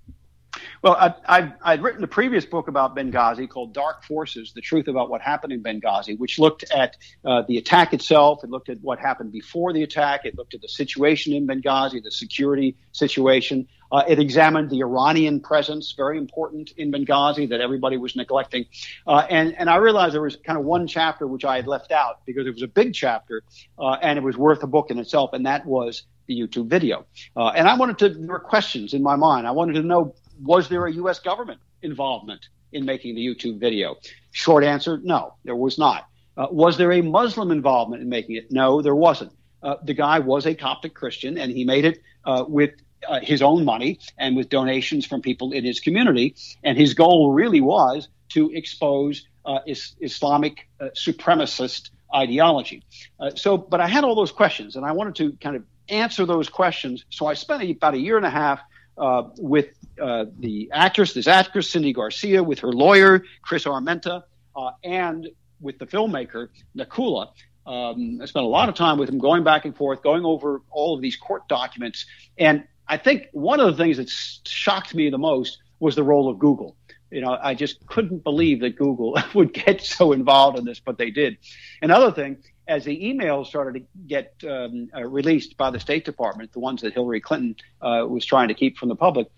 Well, I, I'd written a previous book about Benghazi called Dark Forces The Truth About What Happened in Benghazi, which looked at uh, the attack itself. It looked at what happened before the attack. It looked at the situation in Benghazi, the security situation. Uh, it examined the Iranian presence, very important in Benghazi that everybody was neglecting. Uh, and, and I realized there was kind of one chapter which I had left out because it was a big chapter uh, and it was worth a book in itself, and that was the YouTube video. Uh, and I wanted to, there were questions in my mind. I wanted to know was there a U.S. government involvement in making the YouTube video? Short answer, no, there was not. Uh, was there a Muslim involvement in making it? No, there wasn't. Uh, the guy was a Coptic Christian, and he made it uh, with uh, his own money and with donations from people in his community. And his goal really was to expose uh, is, Islamic uh, supremacist ideology. Uh, so, but I had all those questions, and I wanted to kind of answer those questions. So I spent about a year and a half uh, with uh, the actress, this actress Cindy Garcia, with her lawyer Cris Armenta, uh, and with the filmmaker Nakoula. Um, I spent a lot of time with him, going back and forth, going over all of these court documents, and I think one of the things that shocked me the most was the role of Google. You know, I just couldn't believe that Google would get so involved in this, but they did. Another thing, as the emails started to get um, uh, released by the State Department, the ones that Hillary Clinton uh, was trying to keep from the public,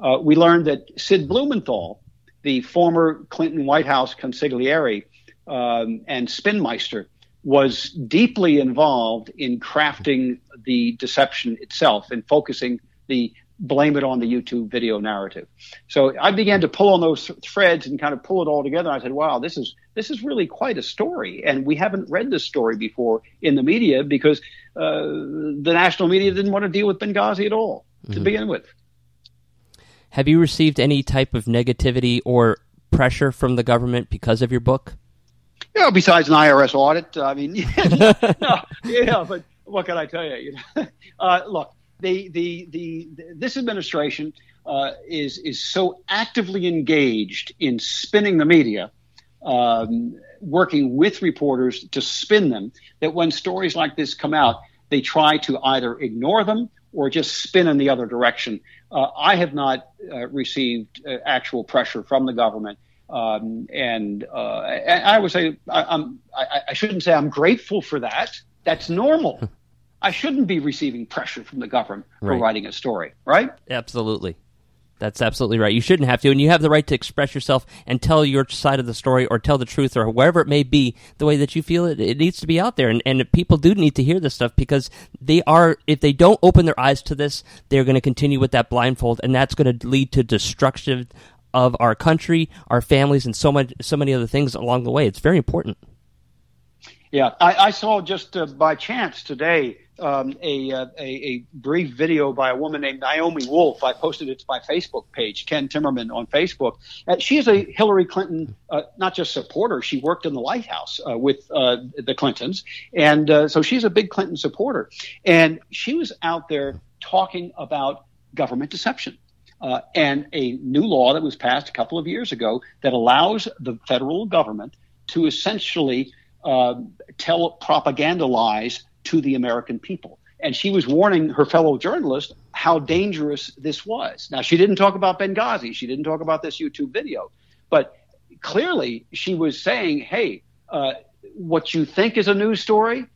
uh, we learned that Sid Blumenthal, the former Clinton White House consigliere um, and spinmeister, was deeply involved in crafting the deception itself and focusing the blame it on the YouTube video narrative. So I began to pull on those threads and kind of pull it all together. I said, "Wow, this is this is really quite a story, and we haven't read this story before in the media because uh, the national media didn't want to deal with Benghazi at all mm-hmm. to begin with." Have you received any type of negativity or pressure from the government because of your book? Yeah, besides an IRS audit. I mean, yeah, no, yeah, but what can I tell you? you know? uh, look, the, the, the, this administration uh, is, is so actively engaged in spinning the media, um, working with reporters to spin them, that when stories like this come out, they try to either ignore them or just spin in the other direction. Uh, I have not uh, received uh, actual pressure from the government. Um, and, uh, I would say I, I, I shouldn't say I'm grateful for that. That's normal. I shouldn't be receiving pressure from the government for right. writing a story, right? Absolutely. That's absolutely right. You shouldn't have to, and you have the right to express yourself and tell your side of the story or tell the truth or wherever it may be the way that you feel it. It needs to be out there, and, and people do need to hear this stuff because they are, if they don't open their eyes to this, they're going to continue with that blindfold, and that's going to lead to destruction of our country, our families, and so much, so many other things along the way. It's very important. Yeah, I, I saw just uh, by chance today um, a, uh, a, a brief video by a woman named Naomi Wolf. I posted it to my Facebook page, Ken Timmerman on Facebook. Uh, she is a Hillary Clinton, uh, not just supporter. She worked in the White House uh, with uh, the Clintons, and uh, so she's a big Clinton supporter. And she was out there talking about government deception. and a new law that was passed a couple of years ago that allows the federal government to essentially tell propaganda lies to the American people. And she was warning her fellow journalists how dangerous this was. Now, she didn't talk about Benghazi. She didn't talk about this YouTube video. But clearly, she was saying, hey, uh, what you think is a news story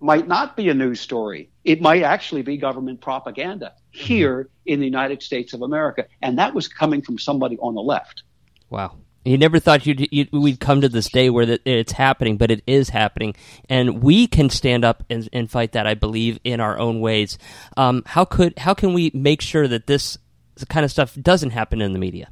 might not be a news story. It might actually be government propaganda here in the United States of America. And that was coming from somebody on the left. Wow. You never thought you'd, you'd, we'd come to this day where it's happening, but it is happening, and we can stand up and, and fight that. I believe in our own ways. Um, how could how can we make sure that this kind of stuff doesn't happen in the media?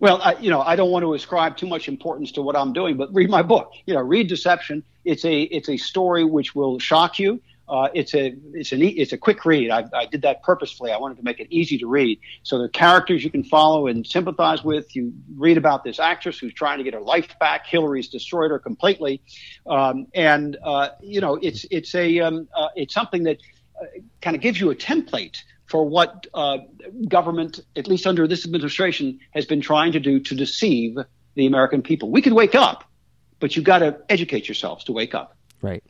Well, I, you know, I don't want to ascribe too much importance to what I'm doing, but read my book. You know, read Deception. It's a it's a story which will shock you. Uh, it's a it's an it's a quick read. I, I did that purposefully. I wanted to make it easy to read. So the characters you can follow and sympathize with. You read about this actress who's trying to get her life back. Hillary's destroyed her completely, um, and uh, you know it's it's a um, uh, it's something that uh, kind of gives you a template for what uh, government, at least under this administration, has been trying to do to deceive the American people. We could wake up, but you've got to educate yourselves to wake up. Right.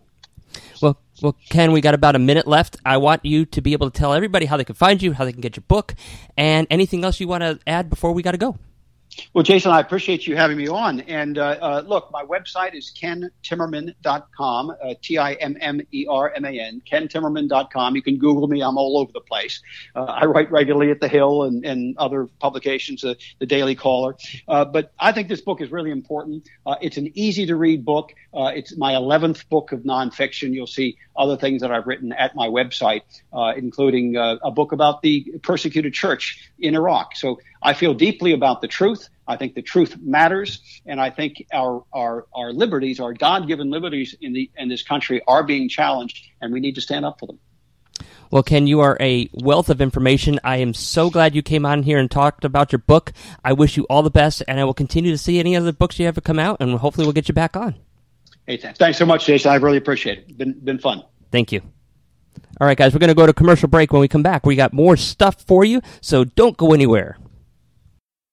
Well, Ken, we got about a minute left. I want you to be able to tell everybody how they can find you, how they can get your book, and anything else you want to add before we got to go. Well, Jason, I appreciate you having me on. And uh, uh, look, my website is kentimmerman.com, uh, T I M M E R M A N, kentimmerman.com. You can Google me, I'm all over the place. Uh, I write regularly at The Hill and, and other publications, uh, The Daily Caller. Uh, but I think this book is really important. it's an easy to read book. it's my 11th book of nonfiction. You'll see other things that I've written at my website, uh, including uh, a book about the persecuted church in Iraq. So I feel deeply about the truth. I think the truth matters, and I think our our, our liberties, our God-given liberties in the in this country, are being challenged, and we need to stand up for them. Well, Ken, you are a wealth of information. I am so glad you came on here and talked about your book. I wish you all the best, and I will continue to see any other books you ever come out, and hopefully we'll get you back on. Hey, th- thanks so much, Jason. I really appreciate it. Been been fun. Thank you. All right, guys, we're going to go to commercial break. When we come back, we got more stuff for you, so don't go anywhere.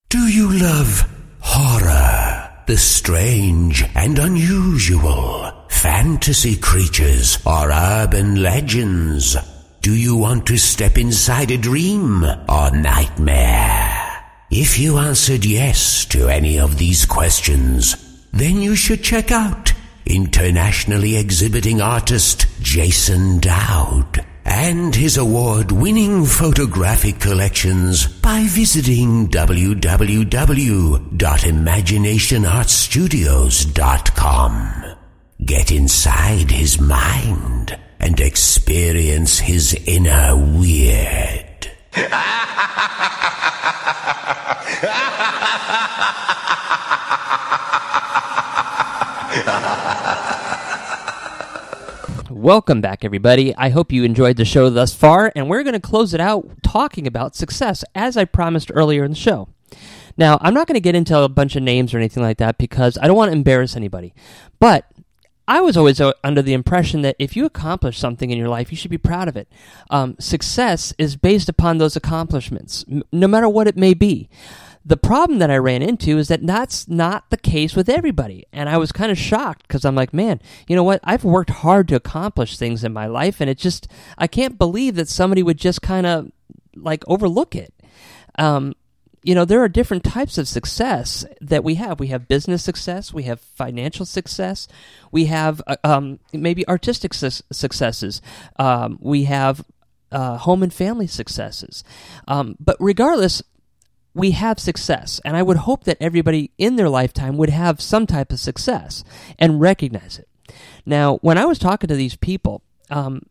Do you love horror? The strange and unusual, fantasy creatures or urban legends? Do you want to step inside a dream or nightmare? If you answered yes to any of these questions, then you should check out internationally exhibiting artist Jason Dowd and his award winning photographic collections by visiting www.imaginationartstudios.com. Get inside his mind and experience his inner weird. Welcome back, everybody. I hope you enjoyed the show thus far, and we're going to close it out talking about success, as I promised earlier in the show. Now, I'm not going to get into a bunch of names or anything like that because I don't want to embarrass anybody. But I was always uh, under the impression that if you accomplish something in your life, you should be proud of it. Um, success is based upon those accomplishments, no matter what it may be. The problem that I ran into is that that's not the case with everybody. And I was kind of shocked because I'm like, man, you know what? I've worked hard to accomplish things in my life, and it just, I can't believe that somebody would just kind of like overlook it. Um, you know, there are different types of success that we have. We have business success, we have financial success, we have uh, um, maybe artistic su- successes, um, we have uh, home and family successes. Um, but regardless, we have success. And I would hope that everybody in their lifetime would have some type of success and recognize it. Now, when I was talking to these people, um,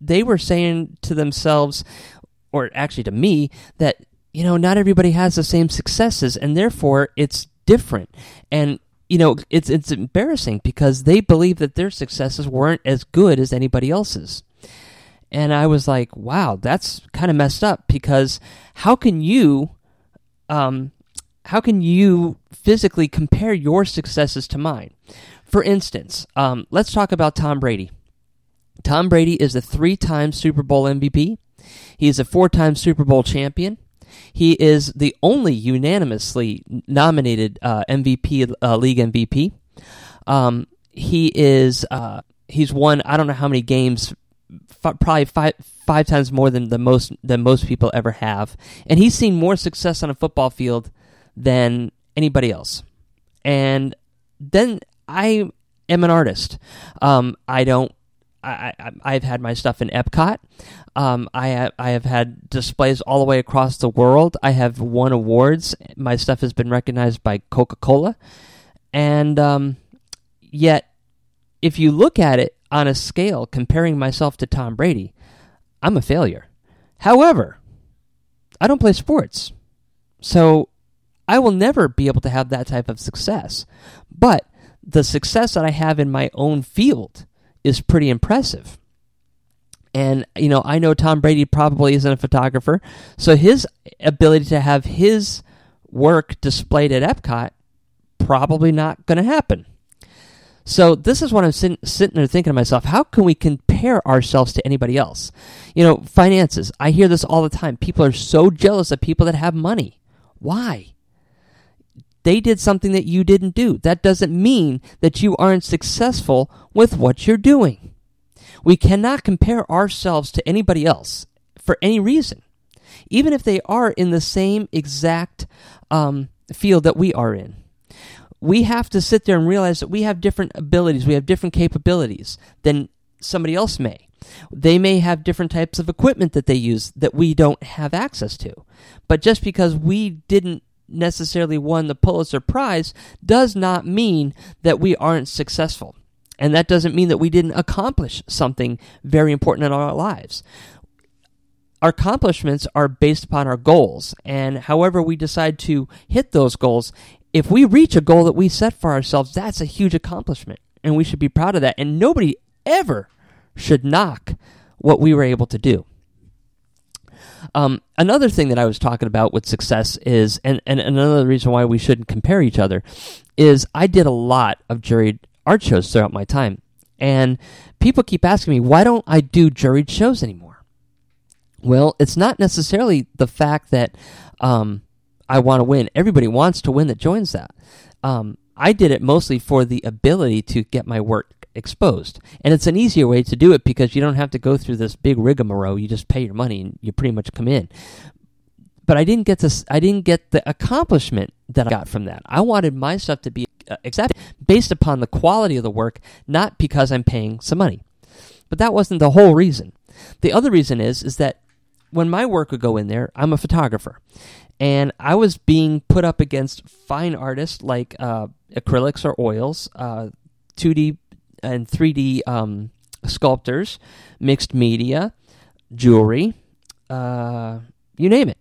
they were saying to themselves, or actually to me, that, you know, not everybody has the same successes, and therefore it's different. And you know, it's it's embarrassing because they believe that their successes weren't as good as anybody else's. And I was like, wow, that's kind of messed up because how can you um, how can you physically compare your successes to mine? For instance, um, let's talk about Tom Brady. Tom Brady is a three time Super Bowl MVP. He is a four time Super Bowl champion. He is the only unanimously nominated uh, MVP, uh, league MVP. Um, he is uh, he's won I don't know how many games, f- probably five five times more than the most than most people ever have, and he's seen more success on a football field than anybody else. And then I am an artist. Um, I don't. I, I, have had my stuff in Epcot. Um, I have, I have had displays all the way across the world. I have won awards. My stuff has been recognized by Coca Cola, and um, yet, if you look at it on a scale comparing myself to Tom Brady, I'm a failure. However, I don't play sports. So I will never be able to have that type of success. But the success that I have in my own field is pretty impressive. And, you know, I know Tom Brady probably isn't a photographer. So his ability to have his work displayed at Epcot probably not going to happen. So this is what I'm sitting, sitting there thinking to myself: How can we compare ourselves to anybody else? You know, finances. I hear this all the time. People are so jealous of people that have money. Why? They did something that you didn't do. That doesn't mean that you aren't successful with what you're doing. We cannot compare ourselves to anybody else for any reason, even if they are in the same exact um, field that we are in we have to sit there and realize that we have different abilities, we have different capabilities than somebody else may. They may have different types of equipment that they use that we don't have access to. But just because we didn't necessarily won the Pulitzer Prize does not mean that we aren't successful. And that doesn't mean that we didn't accomplish something very important in our lives. Our accomplishments are based upon our goals, and however we decide to hit those goals if we reach a goal that we set for ourselves, that's a huge accomplishment. And we should be proud of that. And nobody ever should knock what we were able to do. Um, another thing that I was talking about with success is, and, and another reason why we shouldn't compare each other, is I did a lot of jury art shows throughout my time. And people keep asking me, why don't I do juried shows anymore? Well, it's not necessarily the fact that um, I want to win. Everybody wants to win that joins that. Um, I did it mostly for the ability to get my work exposed. And it's an easier way to do it because you don't have to go through this big rigmarole. You just pay your money and you pretty much come in. But I didn't get this I didn't get the accomplishment that I got from that. I wanted my stuff to be uh, based upon the quality of the work, not because I'm paying some money. But that wasn't the whole reason. The other reason is is that when my work would go in there, I'm a photographer, and I was being put up against fine artists like uh, acrylics or oils, uh, 2D and 3D um, sculptors, mixed media, jewelry, uh, you name it.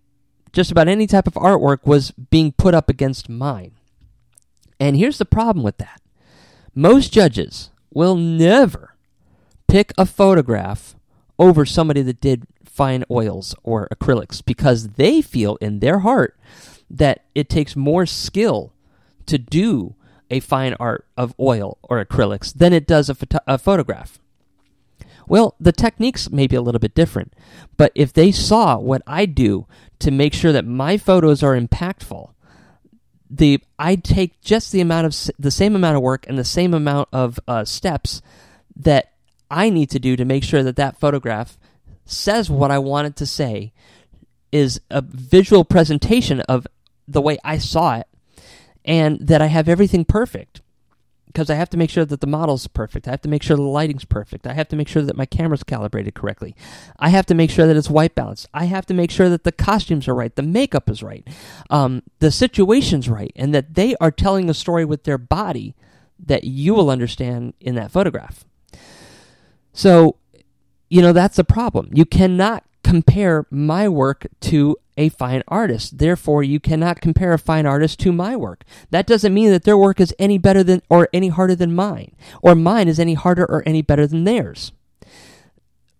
Just about any type of artwork was being put up against mine. And here's the problem with that most judges will never pick a photograph over somebody that did fine oils or acrylics because they feel in their heart that it takes more skill to do a fine art of oil or acrylics than it does a, a photograph. Well, the techniques may be a little bit different, but if they saw what I do to make sure that my photos are impactful, the I take just the amount of the same amount of work and the same amount of uh, steps that I need to do to make sure that that photograph says what I wanted to say, is a visual presentation of the way I saw it, and that I have everything perfect. Because I have to make sure that the model's perfect. I have to make sure the lighting's perfect. I have to make sure that my camera's calibrated correctly. I have to make sure that it's white balanced. I have to make sure that the costumes are right, the makeup is right, um, the situation's right, and that they are telling a story with their body that you will understand in that photograph. So, you know, that's a problem. You cannot compare my work to a fine artist. Therefore, you cannot compare a fine artist to my work. That doesn't mean that their work is any better than or any harder than mine, or mine is any harder or any better than theirs.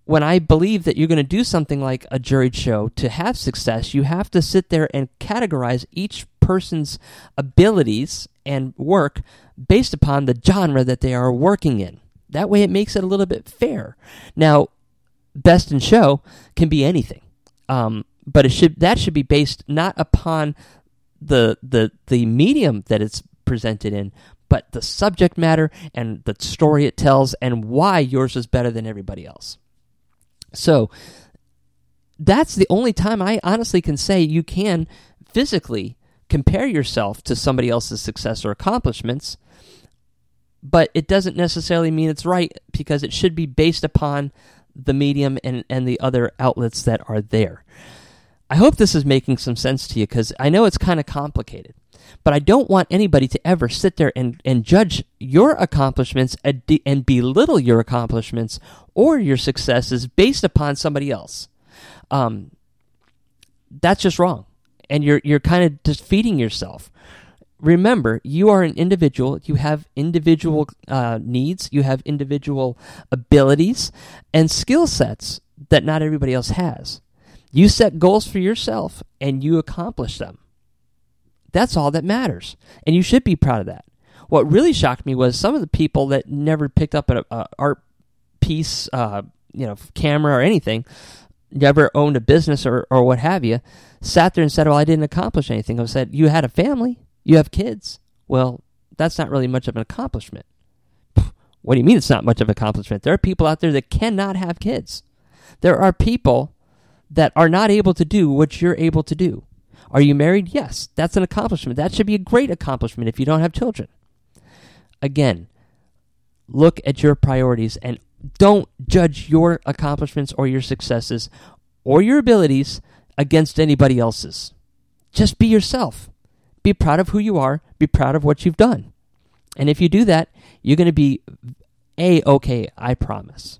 When I believe that you're going to do something like a juried show to have success, you have to sit there and categorize each person's abilities and work based upon the genre that they are working in. That way, it makes it a little bit fair. Now, best in show can be anything, um, but it should that should be based not upon the the the medium that it's presented in, but the subject matter and the story it tells, and why yours is better than everybody else. So that's the only time I honestly can say you can physically compare yourself to somebody else's success or accomplishments but it doesn't necessarily mean it's right because it should be based upon the medium and, and the other outlets that are there. I hope this is making some sense to you because I know it's kind of complicated. But I don't want anybody to ever sit there and, and judge your accomplishments and, belittle your accomplishments or your successes based upon somebody else. Um, that's just wrong. And you're, you're kind of defeating yourself remember, you are an individual. You have individual uh, needs, you have individual abilities and skill sets that not everybody else has. You set goals for yourself and you accomplish them. That's all that matters. And you should be proud of that. What really shocked me was some of the people that never picked up an art piece, uh, you know, camera or anything, never owned a business or, or what have you, sat there and said, Well, I didn't accomplish anything. I said, You had a family you have kids. Well, that's not really much of an accomplishment. What do you mean it's not much of an accomplishment? There are people out there that cannot have kids. There are people that are not able to do what you're able to do. Are you married? Yes, that's an accomplishment. That should be a great accomplishment if you don't have children. Again, look at your priorities and don't judge your accomplishments or your successes or your abilities against anybody else's. Just be yourself. Be proud of who you are, be proud of what you've done. And if you do that, you're going to be a okay, I promise.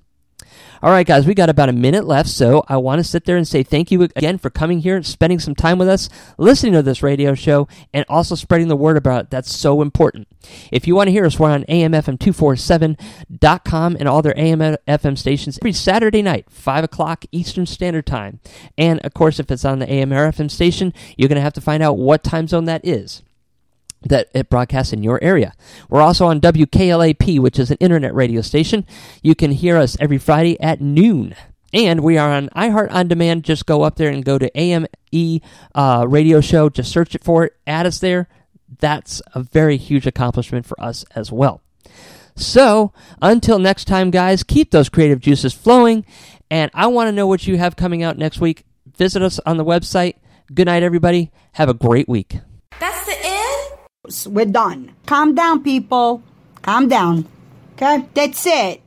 All right, guys, we got about a minute left, so I want to sit there and say thank you again for coming here, spending some time with us, listening to this radio show, and also spreading the word about it. That's so important. If you want to hear us, we're on AMFM247.com and all their AM/FM stations every Saturday night, 5 o'clock Eastern Standard Time. And, of course, if it's on the AM or FM station, you're going to have to find out what time zone that is. That it broadcasts in your area. We're also on WKLAP, which is an internet radio station. You can hear us every Friday at noon. And we are on iHeart On Demand. Just go up there and go to AME uh, radio show. Just search it for it. Add us there. That's a very huge accomplishment for us as well. So, until next time, guys, keep those creative juices flowing. And I want to know what you have coming out next week. Visit us on the website. Good night, everybody. Have a great week. That's the end? We're done. Calm down, people. Calm down. Okay? That's it.